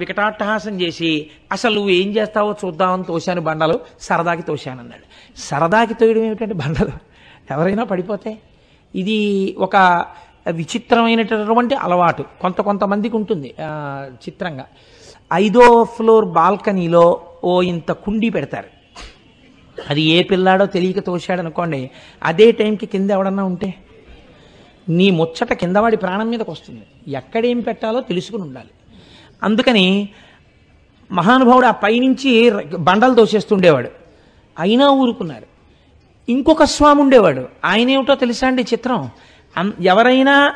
వికటాట్టహాసం చేసి అసలు నువ్వు ఏం చేస్తావో చూద్దామని తోశాను బండలు. సరదాకి తోశానన్నాడు. సరదాకి తోయడం ఏమిటంటే బండలు? ఎవరైనా పడిపోతే? ఇది ఒక విచిత్రమైనటువంటి అలవాటు. కొంత కొంతమందికి ఉంటుంది చిత్రంగా. ఐదో ఫ్లోర్ బాల్కనీలో ఓ ఇంత కుండీ పెడతారు. అది ఏ పిల్లాడో తెలియక తోశాడు అనుకోండి అదే టైంకి కింద ఎవడన్నా ఉంటే? నీ ముచ్చట కిందవాడి ప్రాణం మీదకి వస్తుంది ఎక్కడేం పెట్టాలో తెలుసుకుని ఉండాలి. అందుకని మహానుభావుడు ఆ పైనుంచి బండలు తోసేస్తుండేవాడు. అయినా ఊరుకున్నారు. ఇంకొక స్వామి ఉండేవాడు. ఆయన ఏమిటో తెలుసా అండి చిత్రం? ఎవరైనా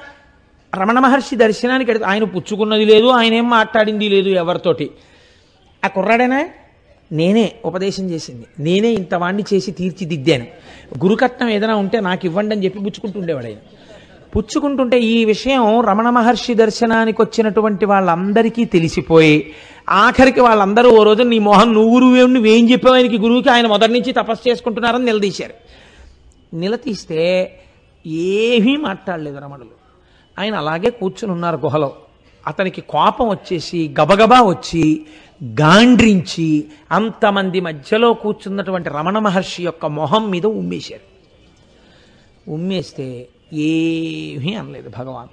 రమణ మహర్షి దర్శనానికి ఆయన పుచ్చుకున్నది లేదు ఆయన ఏం మాట్లాడింది లేదు ఎవరితోటి. ఆ కుర్రాడేనా? నేనే ఉపదేశం చేసింది. నేనే ఇంత వాణ్ణి చేసి తీర్చిదిద్దాను. గురుకట్నం ఏదైనా ఉంటే నాకు ఇవ్వండి అని చెప్పి పుచ్చుకుంటుండేవాడు ఆయన. పుచ్చుకుంటుంటే ఈ విషయం రమణ మహర్షి దర్శనానికి వచ్చినటువంటి వాళ్ళందరికీ తెలిసిపోయి ఆఖరికి వాళ్ళందరూ ఓ రోజు నీ మొహం నువ్వు నువ్వేం నువ్వేం చెప్పావు ఆయనకి గురువుకి ఆయన మొదటి నుంచి తపస్సు చేసుకుంటున్నారని నిలదీశారు. నిలదీస్తే ఏమీ మాట్లాడలేదు రమణులు. ఆయన అలాగే కూర్చుని ఉన్నారు గుహలో. అతనికి కోపం వచ్చేసి గబగబా వచ్చి గాండ్రించి అంతమంది మధ్యలో కూర్చున్నటువంటి రమణ మహర్షి యొక్క మొహం మీద ఉమ్మేశారు. ఉమ్మేస్తే ఏమీ అనలేదు భగవాన్.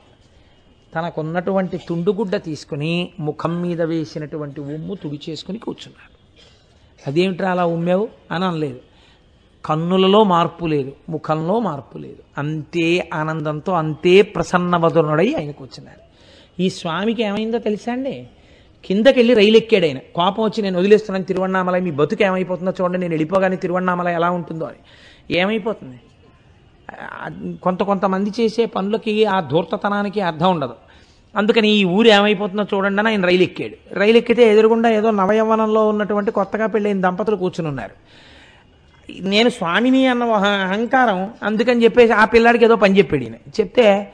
తనకున్నటువంటి తుండుగుడ్డ తీసుకుని ముఖం మీద వేసినటువంటి ఉమ్ము తుడిచేసుకుని కూర్చున్నాడు. అదేమిట్రా అలా ఉమ్మావు? అని అనలేదు. కన్నులలో మార్పు లేదు ముఖంలో మార్పు లేదు. అంతే ఆనందంతో అంతే ప్రసన్నవదనుడై ఆయన కూర్చున్నారు ఈ స్వామికి ఏమైందో తెలుసా అండి? కిందకెళ్ళి రైలు ఎక్కాడు ఆయన. కోపం వచ్చి నేను వదిలేస్తున్నాను తిరువణామలై మీ బతుకు ఏమైపోతుందో చూడండి నేను వెళ్ళిపోగానే తిరువణామలై ఎలా ఉంటుందో అని. ఏమైపోతుంది? కొంత కొంతమంది చేసే పనులకి ఆ ధూర్తతనానికి అర్థం ఉండదు. అందుకని ఈ ఊరు ఏమైపోతుందో చూడండి అని ఆయన రైలు ఎక్కాడు రైలు ఎక్కితే ఎదురుగుండా ఏదో నవయవనంలో ఉన్నటువంటి కొత్తగా పెళ్ళైన దంపతులు కూర్చుని ఉన్నారు. నేను స్వామిని అన్న అహంకారం అందుకని చెప్పేసి ఆ పిల్లాడికి ఏదో పని చెప్పాడు ఈయన. చెప్తే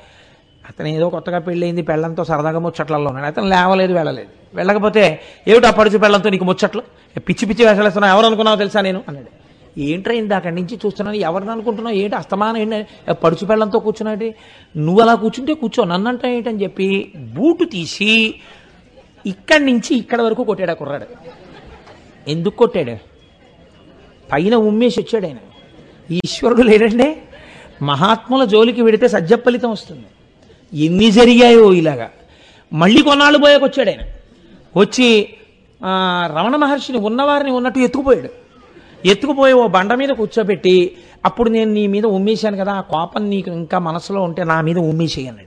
అతను ఏదో కొత్తగా పెళ్ళయింది పెళ్ళంతో సరదాగా ముచ్చట్లలో ఉన్నాడు. అతను లేవలేదు వెళ్ళలేదు. వెళ్ళకపోతే ఏమిటి పడుచు పెళ్ళంతో నీకు ముచ్చట్లు? పిచ్చి పిచ్చి వేసలేస్తున్నావు ఎవరు అనుకున్నావో తెలుసా నేను? అన్నాడు. ఏంట్రా ఇందాక నుంచి చూస్తున్నాను? ఎవరిని అనుకుంటున్నావు? ఏంటి అస్తమానం? ఏంటి? పడుచు పెళ్ళంతో కూర్చున్నాడు నువ్వు అలా కూర్చుంటే కూర్చో నన్ను ఏంటని చెప్పి బూటు తీసి ఇక్కడి నుంచి ఇక్కడ వరకు కొట్టాడు ఆ కుర్రాడు? ఎందుకు కొట్టాడు? పైన ఉమ్మేసి వచ్చాడు ఆయన. ఈశ్వరుడు లేడండి మహాత్ముల జోలికి వెడితే సజ్జఫలితం వస్తుంది. ఎన్ని జరిగాయో ఇలాగా. మళ్ళీ కొన్నాళ్ళు పోయాకొచ్చాడు ఆయన. వచ్చి రమణ మహర్షిని ఉన్నవారిని ఉన్నట్టు ఎత్తుకుపోయాడు. ఎత్తుకుపోయి ఓ బండ మీద కూర్చోబెట్టి అప్పుడు నేను నీ మీద ఉమ్మేశాను కదా ఆ కోపం నీకు ఇంకా మనసులో ఉంటే నా మీద ఉమ్మేసేయనండి.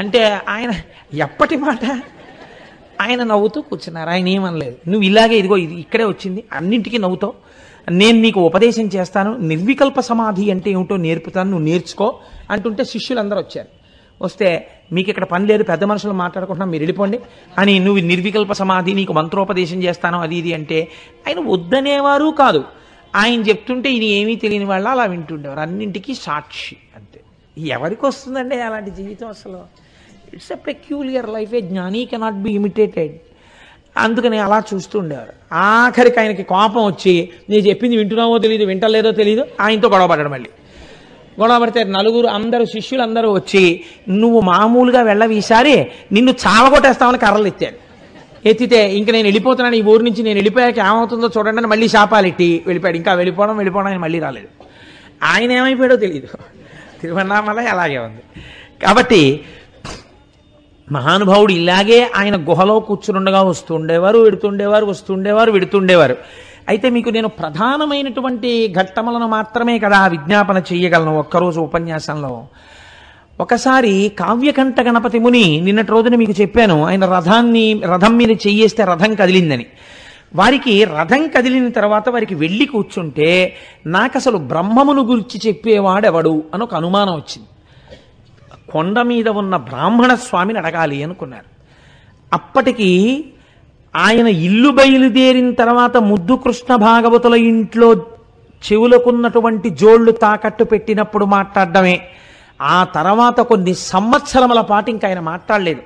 అంటే ఆయన ఎప్పటి మాట? ఆయన నవ్వుతూ కూర్చున్నారు. ఆయన ఏమనలేదు. నువ్వు ఇలాగే ఇదిగో ఇది ఇక్కడే వచ్చింది అన్నింటికీ నవ్వుతావు. నేను నీకు ఉపదేశం చేస్తాను నిర్వికల్ప సమాధి అంటే ఏమిటో నేర్పుతాను నువ్వు నేర్చుకో అంటుంటే శిష్యులందరూ వచ్చారు. వస్తే మీకు ఇక్కడ పని లేదు పెద్ద మనుషులు మాట్లాడుకుంటున్నా మీరు వెళ్ళిపోండి. అని నువ్వు నిర్వికల్ప సమాధి నీకు మంత్రోపదేశం చేస్తాను అది ఇది అంటే ఆయన వద్దనేవారు కాదు. ఆయన చెప్తుంటే ఇది ఏమీ తెలియని వాళ్ళు అలా వింటుండేవారు. అన్నింటికీ సాక్షి అంతే. ఎవరికి వస్తుందండి అలాంటి జీవితం అసలు? It's a peculiar life a gnani cannot be imitated అందుకని అలా చూస్తూ ఉండేవారు ఆఖరికి ఆయనకి కోపం వచ్చి నేను చెప్పింది వింటున్నావో తెలియదు వింటలేదో తెలియదు ఆయనతో గొడవ పడ్డాడు మళ్ళీ. గొడవ పడతారు నలుగురు అందరూ శిష్యులు అందరూ వచ్చి నువ్వు మామూలుగా వెళ్ళవి ఈసారి నిన్ను చావగొట్టేస్తామని కర్రలు ఎత్తాడు ఎత్తితే ఇంక నేను వెళ్ళిపోతున్నాను ఈ ఊరు నుంచి నేను వెళ్ళిపోయాక ఏమవుతుందో చూడండి అని మళ్ళీ శాపాలిట్టి వెళ్ళిపోయాడు. ఇంకా వెళ్ళిపోవడం వెళ్ళిపోవడం ఆయన మళ్ళీ రాలేదు. ఆయన ఏమైపోయాడో తెలియదు తిరువన్నామలై అలాగే ఉంది. కాబట్టి మహానుభావుడు ఇలాగే ఆయన గుహలో కూర్చునుండగా వస్తుండేవారు విడుతుండేవారు వస్తుండేవారు వెడుతుండేవారు. అయితే మీకు నేను ప్రధానమైనటువంటి ఘట్టములను మాత్రమే కదా విజ్ఞాపన చేయగలను ఒక్కరోజు ఉపన్యాసంలో. ఒకసారి కావ్యకంఠ గణపతి ముని నిన్నటి రోజున మీకు చెప్పాను ఆయన రథాన్ని రథం మీద చెయ్యేస్తే రథం కదిలిందని. వారికి రథం కదిలిన తర్వాత వారికి వెళ్ళి కూర్చుంటే నాకు అసలు బ్రహ్మమును గురించి చెప్పేవాడెవడు అని ఒక అనుమానం వచ్చింది. కొండ మీద ఉన్న బ్రాహ్మణ స్వామిని అడగాలి అనుకున్నారు. అప్పటికి ఆయన ఇల్లు బయలుదేరిన తర్వాత ముద్దు కృష్ణ భాగవతుల ఇంట్లో చెవులకున్నటువంటి జోళ్ళు తాకట్టు పెట్టినప్పుడు మాట్లాడడమే. ఆ తర్వాత కొన్ని సంవత్సరముల పాటు ఇంకా ఆయన మాట్లాడలేదు.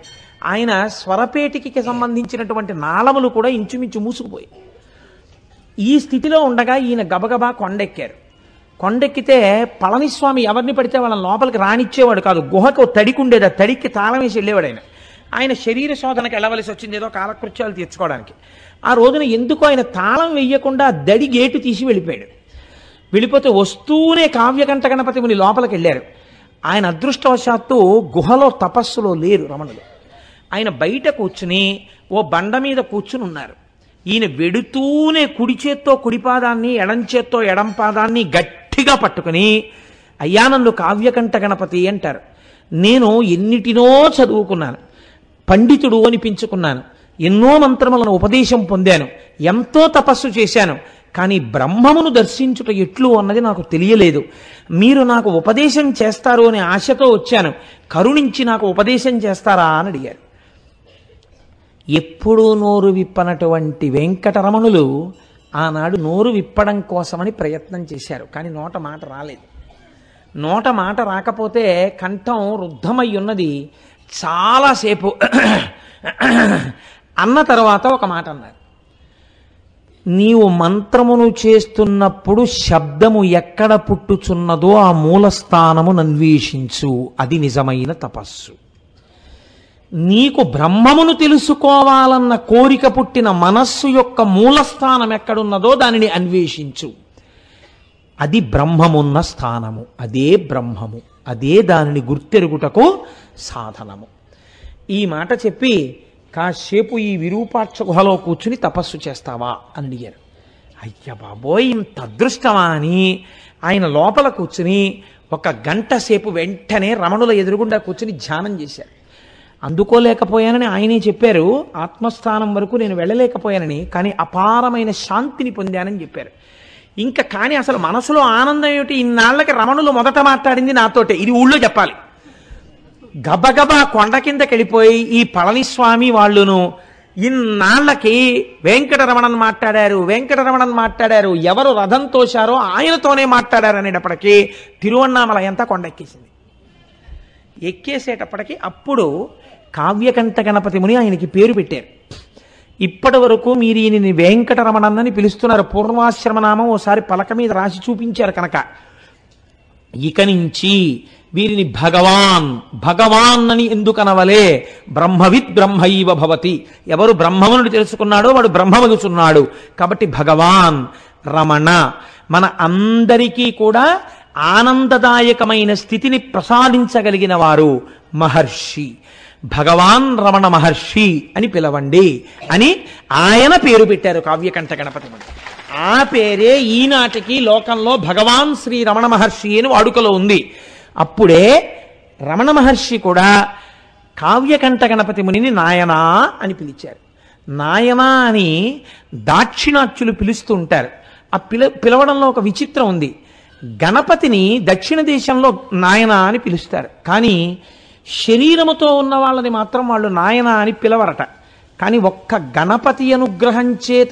ఆయన స్వరపేటికి సంబంధించినటువంటి నాళములు కూడా ఇంచుమించు మూసుకుపోయాయి ఈ స్థితిలో ఉండగా ఈయన గబగబా కొండెక్కారు. కొండెక్కితే పళనిస్వామి ఎవరిని పడితే వాళ్ళని లోపలికి రానిచ్చేవాడు కాదు. గుహకు తడికి ఉండేది ఆ తడికి తాళం వేసి వెళ్ళేవాడు ఆయన. ఆయన శరీర శోధనకి వెళ్ళవలసి వచ్చింది ఏదో కాలకృత్యాలు తీర్చుకోవడానికి. ఆ రోజున ఎందుకు ఆయన తాళం వెయ్యకుండా దడి గేటు తీసి వెళ్ళిపోయాడు? వెళ్ళిపోతే వస్తూనే కావ్యకంఠ గణపతి ముని లోపలికి వెళ్ళారు. ఆయన అదృష్టవశాత్తు గుహలో తపస్సులో లేరు రమణులు. ఆయన బయట కూర్చుని ఓ బండ మీద కూర్చుని ఉన్నారు. ఈయన వెడుతూనే కుడి చేత్తో కుడిపాదాన్ని ఎడంచేత్తో ఎడం చేత్తో ఎడం పాదాన్ని గట్టిగా పట్టుకుని అయ్యా నన్ను కావ్యకంఠ గణపతి అంటారు. నేను ఎన్నిటినో చదువుకున్నాను. పండితుడు అనిపించుకున్నాను. ఎన్నో మంత్రములను ఉపదేశం పొందాను. ఎంతో తపస్సు చేశాను. కానీ బ్రహ్మమును దర్శించుట ఎట్లు అన్నది నాకు తెలియలేదు. మీరు నాకు ఉపదేశం చేస్తారు అనే ఆశతో వచ్చాను. కరుణించి నాకు ఉపదేశం చేస్తారా అని అడిగారు. ఎప్పుడూ నోరు విప్పనటువంటి వెంకటరమణులు ఆనాడు నోరు విప్పడం కోసమని ప్రయత్నం చేశారు. కానీ నోట మాట రాలేదు. నోట మాట రాకపోతే కంఠం రుద్ధమై ఉన్నది. చాలాసేపు అన్న తర్వాత ఒక మాట అన్నారు. నీవు మంత్రమును చేస్తున్నప్పుడు శబ్దము ఎక్కడ పుట్టుచున్నదో ఆ మూలస్థానమును అన్వేషించు. అది నిజమైన తపస్సు. నీకు బ్రహ్మమును తెలుసుకోవాలన్న కోరిక పుట్టిన మనస్సు యొక్క మూలస్థానం ఎక్కడున్నదో దానిని అన్వేషించు. అది బ్రహ్మమున్న స్థానము. అదే బ్రహ్మము. అదే దానిని గుర్తెరుగుటకు సాధనము. ఈ మాట చెప్పి కాసేపు ఈ విరూపాక్ష గుహలో కూర్చుని తపస్సు చేస్తావా? అని అడిగారు. అయ్య బాబోయ్ ఇంత అదృష్టమా అని. ఆయన లోపల కూర్చుని ఒక గంట సేపు వెంటనే రమణుల ఎదురుగుండా కూర్చుని ధ్యానం చేశారు. అందుకోలేకపోయానని ఆయనే చెప్పారు. ఆత్మస్థానం వరకు నేను వెళ్ళలేకపోయానని కానీ అపారమైన శాంతిని పొందానని చెప్పారు. ఇంకా కానీ అసలు మనసులో ఆనందం ఏమిటి? ఇన్నాళ్ళకి రమణులు మొదట మాట్లాడింది నాతోటే. ఇది ఊళ్ళో చెప్పాలి. గబగబా కొండ కిందకి వెళ్ళిపోయి ఈ పళనిస్వామి వాళ్ళును ఇన్నాళ్ళకి వెంకటరమణన్ మాట్లాడారు వెంకటరమణన్ మాట్లాడారు. ఎవరు రథం తోశారో ఆయనతోనే మాట్లాడారు అనేటప్పటికీ తిరువన్నామల ఎంత కొండెక్కేసింది ఎక్కేసేటప్పటికి అప్పుడు కావ్యకంఠ గణపతి ముని ఆయనకి పేరు పెట్టారు. ఇప్పటి వరకు మీరు ఈయనని వెంకటరమణన్నని పిలుస్తున్నారు. పూర్వాశ్రమనామం ఓసారి పలక మీద రాసి చూపించారు కనుక. ఇక నుంచి వీరిని భగవాన్ భగవాన్ అని ఎందుకనవలే బ్రహ్మవిత్ బ్రహ్మైవ భవతి. ఎవరు బ్రహ్మమును తెలుసుకున్నాడో వాడు బ్రహ్మమగుచున్నాడు. కాబట్టి భగవాన్ రమణ మన అందరికీ కూడా ఆనందదాయకమైన స్థితిని ప్రసాదించగలిగిన వారు మహర్షి. భగవాన్ రమణ మహర్షి అని పిలవండి అని ఆయన పేరు పెట్టారు కావ్యకంఠ గణపతి ఆ పేరే ఈనాటికి లోకంలో భగవాన్ శ్రీ రమణ మహర్షి అని వాడుకలో ఉంది. అప్పుడే రమణ మహర్షి కూడా కావ్యకంఠ గణపతి మునిని నాయనా అని పిలిచారు. నాయనా అని దాక్షిణాత్యులు పిలుస్తూ ఉంటారు. ఆ పిల పిలవడంలో ఒక విచిత్రం ఉంది. గణపతిని దక్షిణ దేశంలో నాయన అని పిలుస్తారు. కానీ శరీరముతో ఉన్న వాళ్ళని మాత్రం వాళ్ళు నాయన అని పిలవరట. కానీ ఒక్క గణపతి అనుగ్రహం చేత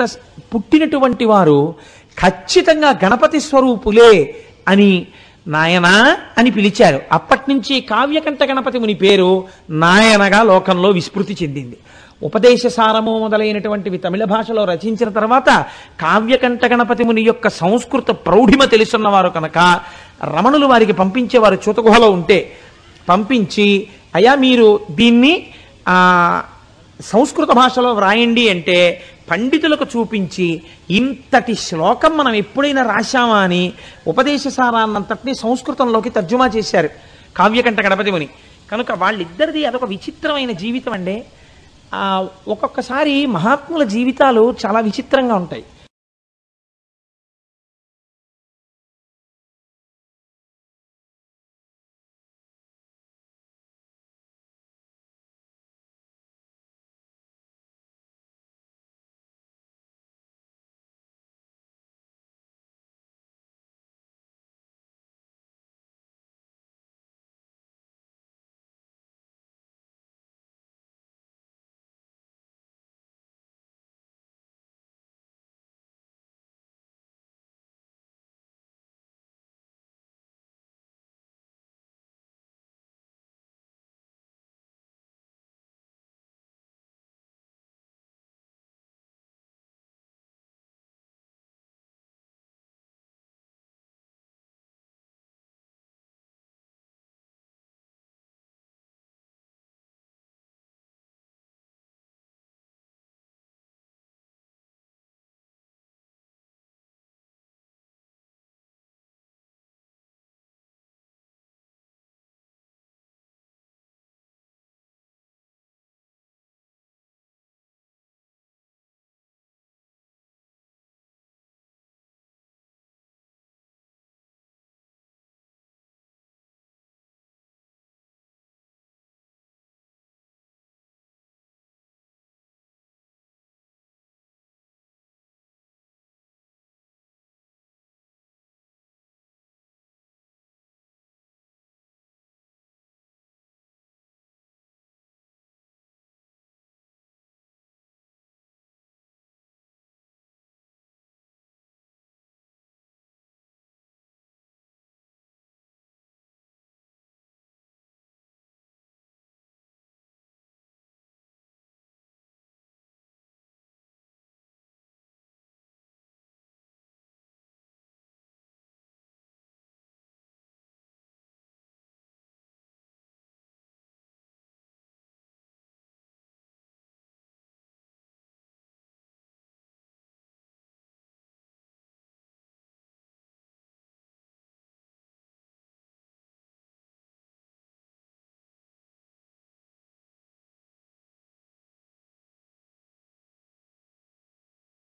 పుట్టినటువంటి వారు ఖచ్చితంగా గణపతి స్వరూపులే అని నాయనా అని పిలిచారు. అప్పటి నుంచి కావ్యకంఠ గణపతి ముని పేరు నాయనగా లోకంలో విస్మృతి చెందింది. ఉపదేశ సారము మొదలైనటువంటివి తమిళ భాషలో రచించిన తర్వాత కావ్యకంఠ గణపతి ముని యొక్క సంస్కృత ప్రౌఢిమ తెలుసున్నవారు కనుక రమణులు వారికి పంపించేవారు చూతగుహలో ఉంటే పంపించి అయా మీరు దీన్ని సంస్కృత భాషలో వ్రాయండి అంటే పండితులకు చూపించి ఇంతటి శ్లోకం మనం ఎప్పుడైనా రాశామా అని ఉపదేశ సారాన్నంతటినీ సంస్కృతంలోకి తర్జుమా చేశారు కావ్యకంఠ గణపతి ముని. కనుక వాళ్ళిద్దరిది అదొక విచిత్రమైన జీవితం అండి. ఒక్కొక్కసారి మహాత్ముల జీవితాలు చాలా విచిత్రంగా ఉంటాయి.